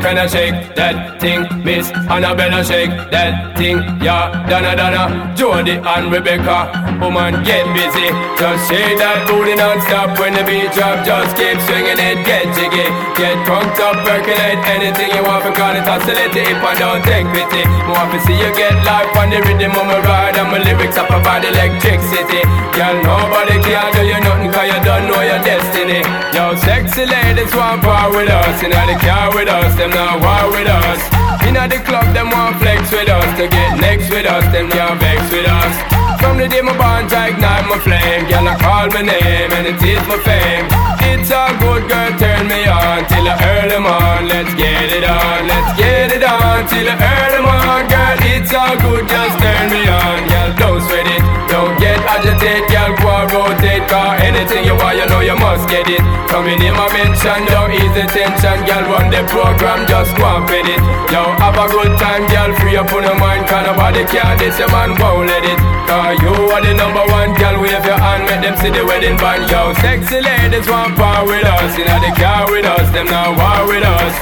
Can I, shake that thing, miss? Annabella, shake that thing, yeah. Donna, Donna, Jody and Rebecca. Woman, get busy. Just shake that booty non-stop when the beat drop. Just keep swinging it, get jiggy. Get crunked up, percolate anything you want. Because it's oscillating if I don't take pity. More to see you get life on the rhythm of my ride. And my lyrics up about electricity. Girl, nobody can do you nothing cause you don't know your destiny. Yo, sexy ladies want part with us. You know the car with us, them not war with us. Inna the club, them want flex with us. To get next with us, them can't vex with us. From the day my bond, I ignite my flame. Girl, I call my name and it is my fame. It's all good, girl, turn me on till the early morn. Let's get it on, let's get it on till the early morn. Girl, it's all good, just turn me on. Girl, don't sweat it, don't get agitated. Girl, go and rotate, cause anything you want, you know you must get it. Coming in my mention, don't ease the tension. Girl, run the program, just go and fit it. Yo, have a good time, girl, free up on your mind. Cause nobody can this, your man won't let it. Cause you are the number one, girl, wave your hand, make them see the wedding band. Yo, sexy ladies want power with us. Inna the car with us, them not war with us.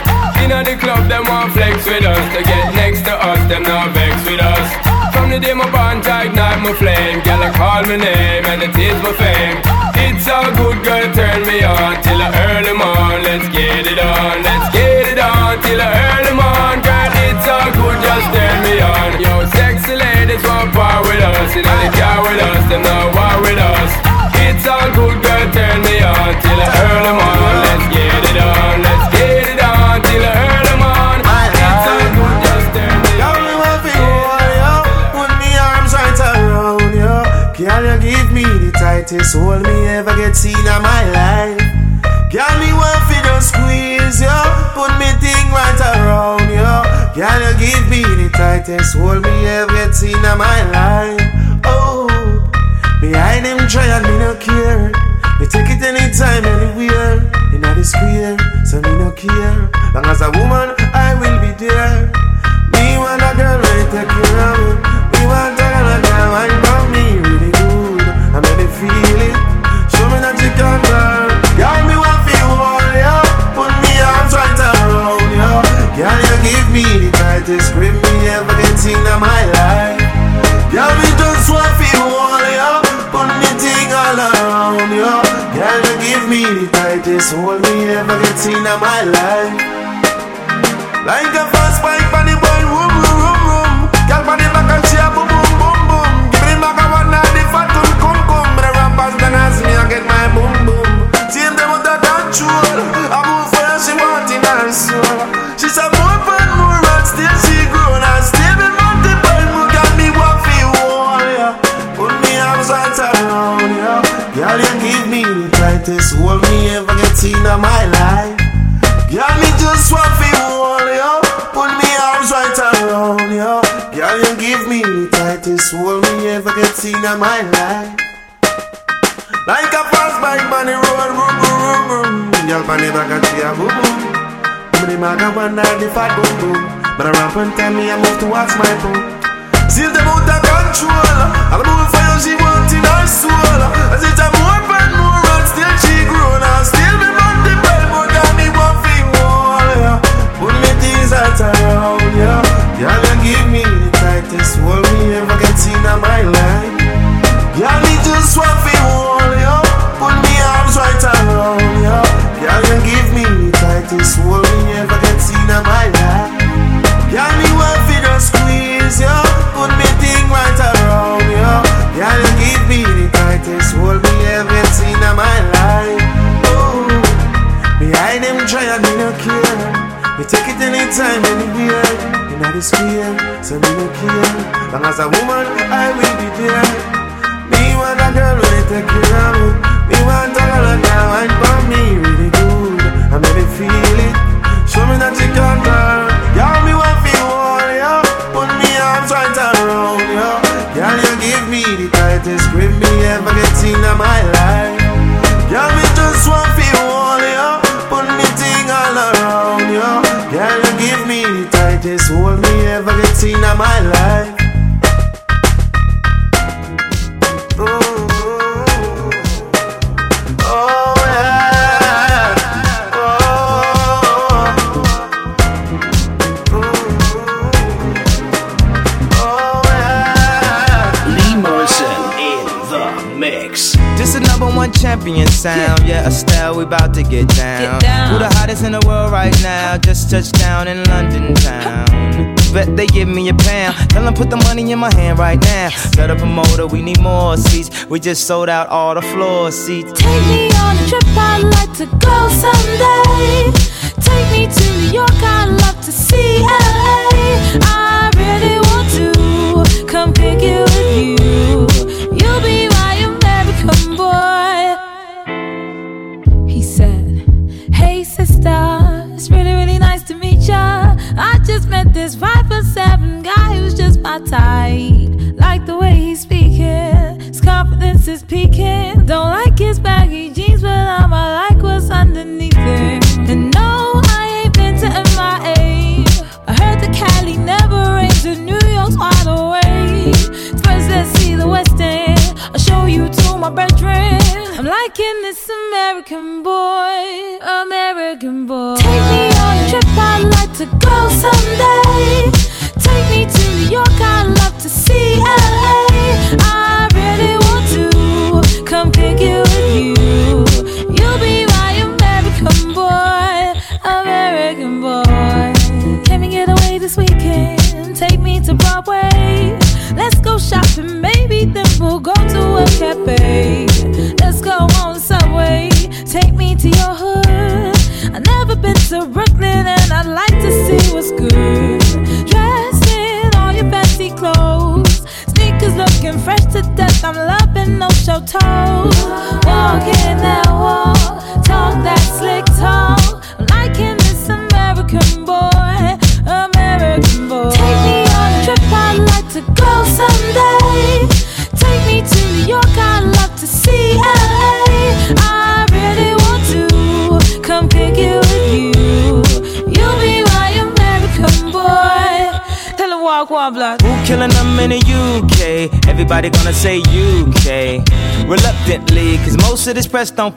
Inna the club, them want flex with us. To get next to us, them not vex with us. From the day my bond, ignite my flame. Girl, I call my name and it is my fame. It's all good, girl, turn me on till I early morn. Let's get it on, let's get it on till I early morn. Girl, it's all good, just turn me on. Yo, sexy ladies want part with us. Inna the car with us, them not war with us. It's all good, girl, turn me on till I early morn. Let's get it on, let's get it on till I early morn. It's all good, just turn me on. Girl, me want fi hold you, put me arms right around you. Girl, you give me the tightest hold me ever get seen in my life. Girl, me want fi just squeeze you, put me thing right around you. Girl, you give me the tightest hold me ever get seen in my life. Behind them try and me no care. Me take it anytime, anywhere. Inna the square, so me no care. Long as a woman, I will be there. soul me never get seen in my life. Like a fast bike on boy, room, room, room, room. Girl on the back and she a boom, boom, boom, boom. Give me back a one night, the fat come, come, come. The rappers done ask me, I get my boom, boom. See them, they want that control. end of my life. Like a fast bike on the road, boom, boom, boom, boom. Girl, on the back of the boom, boom. Many maga wonder the fat boom, boom. But around and tell me, I move towards my boom. See the motor control. I'll move for you, she wanting her soul. anytime, anywhere. In this fear, so me no care. Long as a woman, I will be there. Me want a girl who will take care of me. Me want a girl that want for me, really good. I'm in the fear. Tell put the money in my hand right now. Set up a motor, we need more seats. We just sold out all the floor seats. Take me on a trip, I'd like to go someday. Take me to New York, I'd love to see LA. I really want to come pick you Everybody gonna say UK reluctantly, cause most of this press don't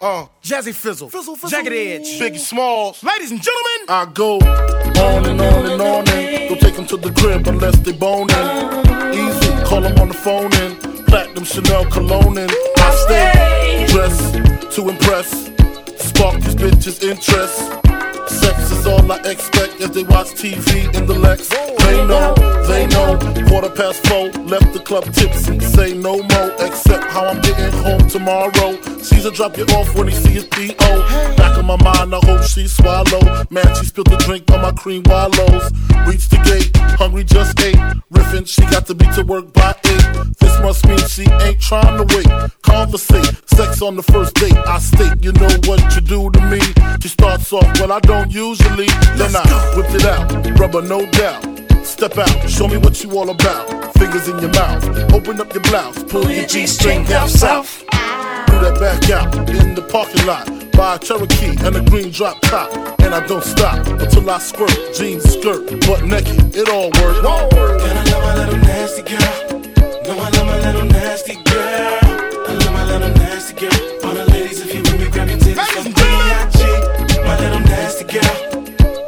Uh, Jazzy Fizzle. Fizzle, Fizzle. Jagged Edge. Biggie Smalls. Ladies and gentlemen. I go on and on and on and don't take them to the crib unless they boning. Easy, call them on the phone and platinum Chanel cologne and I stay dressed to impress, spark these bitches' interest. Sex is all I expect as they watch TV in the Lex. They know, they know. Quarter past four, left the club tipsy. Say no more, except how I'm getting home tomorrow. Caesar drop you off when he see his P.O. Back in my mind, I hope she swallow. Man, she spilled the drink on my cream wallows. Reach the gate, hungry just ate. Riffin', she got to be to work by eight. This must mean she ain't trying to wait. Conversate, sex on the first date. I state, you know what you do to me. She starts off, well, I don't usually. Then I whipped it out, rubber no doubt. Step out, show me what you all about. Fingers in your mouth, open up your blouse, pull your G string down south. Do that back out in the parking lot. Buy a Cherokee and a green drop top. And I don't stop until I squirt. Jeans, skirt, butt naked, it all works. And I love my little nasty girl. No, I love my little nasty girl. I love my little nasty girl. All the ladies, if you grab your titties from B.I.G. My little nasty girl.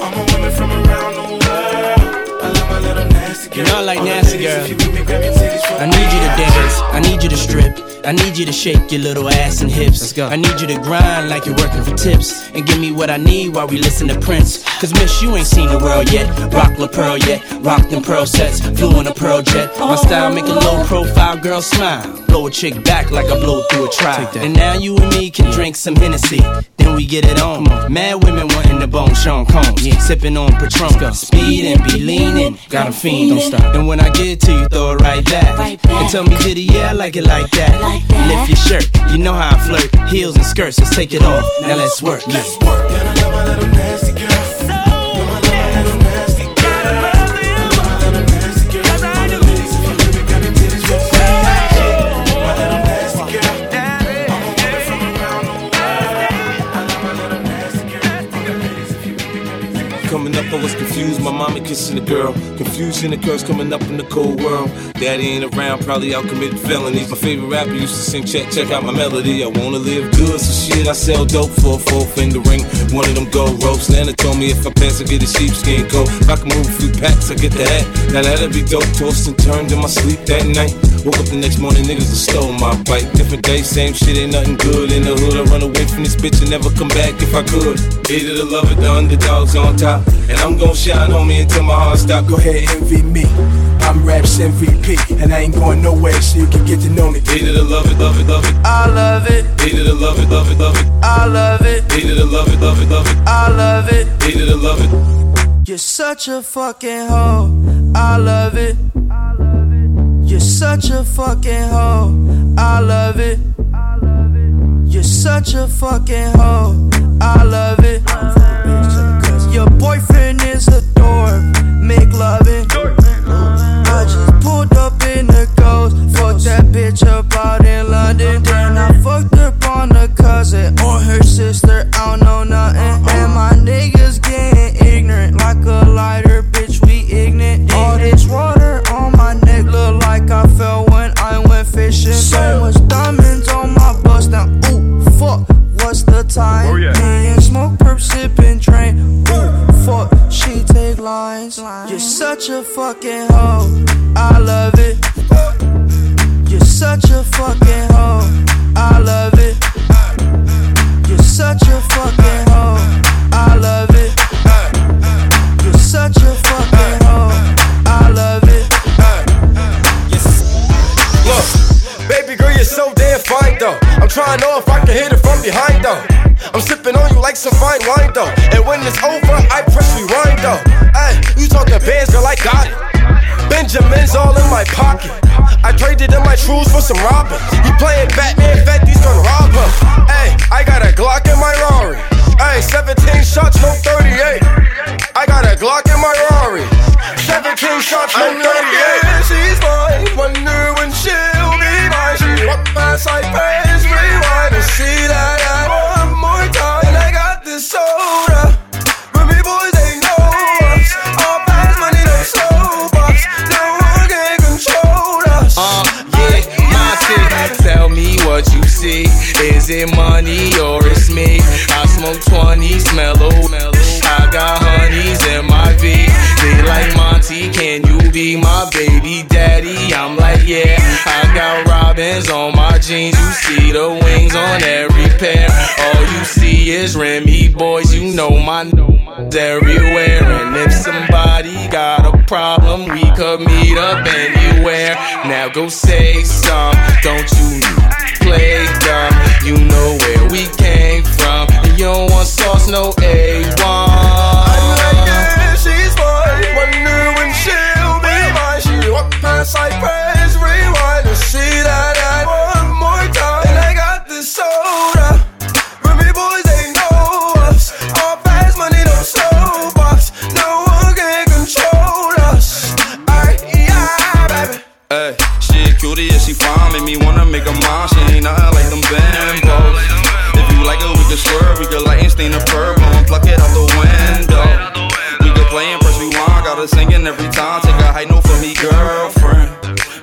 All my women from around the world. I love my little nasty girl. You know I like nasty girl. if you with me, grab your titties from I need you to dance, I need you to strip. I need you to shake your little ass and hips. Let's go. I need you to grind like you're working for tips. And give me what I need while we listen to Prince. Cause miss, you ain't seen the world yet. Rock La Perla yet. Rock them pearl sets. Flew in a Learjet. My style make a low profile girl smile. Blow a chick back like I blow through a trial. And now you and me can drink some Hennessy. Then we get it on. Mad women wanting the bone Sean Combs. Sipping on Patron. Speed and be leaning. Got a fiend. Don't stop. And when I get to you, throw it right back. And tell me, did it? Yeah, I like it like that. Lift your shirt. You know how I flirt. Heels and skirts. Let's take it off. Now let's work. Let's work. I love my little nasty girl. No, I my little nasty girl. I love my little nasty girl. All the ladies, if you with me, grab your titties from B.I.G. My little nasty girl. All my women from around the world. I love my little nasty girl. All the ladies, if you with me, grab your titties Coming up, I was confused. My mama kissing the girl. Confusion occurs coming up in the cold world. Daddy ain't around, probably out committing felonies. My favorite rapper used to sing, check, check out my melody. I wanna live good, so shit, I sell dope for a four finger ring. One of them gold ropes. Nana told me if I pass, I get a sheepskin coat. If I can move a few packs, I get the hat. Now that'd be dope. Tossed and turned in my sleep that night. Woke up the next morning, niggas have stole my bike. Different day, same shit, ain't nothing good in the hood. I run away from this bitch and never come back if I could. Hate the or love it, the underdogs on top. And I'm gon' shine on me until my heart stop. Go ahead, envy me. I'm Raps MVP, and I ain't going nowhere, so you can get to know me. It or love it, love it, love it. I love it. It or love it, love it, love it. I love it. It or love it, love it, love it. I love it. It or love it. You're such a fucking hoe. I love it. You're such a fucking hoe. I love it. You're such a fucking hoe. I love it. Cause your boyfriend is a dork, make loving. I just pulled up in the ghost, fucked that bitch up out in London. Then I fucked up on a cousin or her sister, I don't know nothing. And my niggas getting ignorant, like a lighter, bitch, we ignorant. All this water on my neck look like I fell when I went fishing. So much diamonds on my bust now, ooh, fuck what's the time? Oh, yeah. Drinking, smoke, perp, sip, and drain. Ooh, fuck, she take lines. You're such a fucking hoe. I love it. You're such a fucking hoe. I love it. You're such a fucking hoe. I love it. You're such a fucking hoe. I love it. Look, baby girl, you're so damn fine though. I'm trying to know if I can hit it from behind though. I'm sipping on you like some fine wine though. And when it's over, I press rewind though. Hey, you talking bands, girl, I got it. Benjamin's all in my pocket. I traded in my trues for some robbers. He playing Batman, Fetty's gonna rob him. Hey, I got a Glock in my Rari. Hey, 17 shots, no 38. I got a Glock in my Rari. 17 shots, no 38. she's mine. See. Is it money or it's me? I smoke 20, smell I got honeys in my V. They like Monty, can you be my baby daddy? I'm like, yeah. I got robins on my jeans. You see the wings on every pair. All you see is Remy boys. You know my everywhere. And if somebody got a problem, we could meet up anywhere. Now go say some. Don't you play dumb? You know where we came from. And you don't want sauce, no A1. Yeah, she's she'll be mine. She past me wanna make a mine. She ain't nothing like them bimbos. If you like it, we can swerve, we can light and stain the purple and pluck it out the window. We can play and press rewind, got her singing every time. Take a high note for me, girlfriend.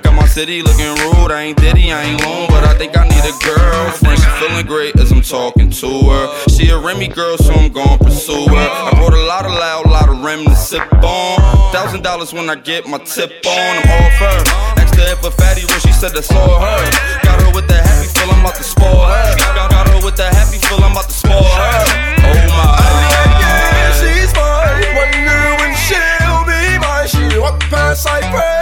Got my city looking rude, I ain't Diddy, I ain't lone, but I think I need a girlfriend. She feeling great as I'm talking to her. She a Remy girl, so I'm gon' pursue her. I brought a lot of loud, a lot of Rem to sip on. Thousand dollars when I get my tip on, I'm off her if a fatty when she said that's all her. Got her with the happy feel, I'm about to spoil her. Got, got her with the happy feel, I'm about to spoil her. Oh my. Yeah, she's mine. Wonder when she'll be mine. She walked past, I pray.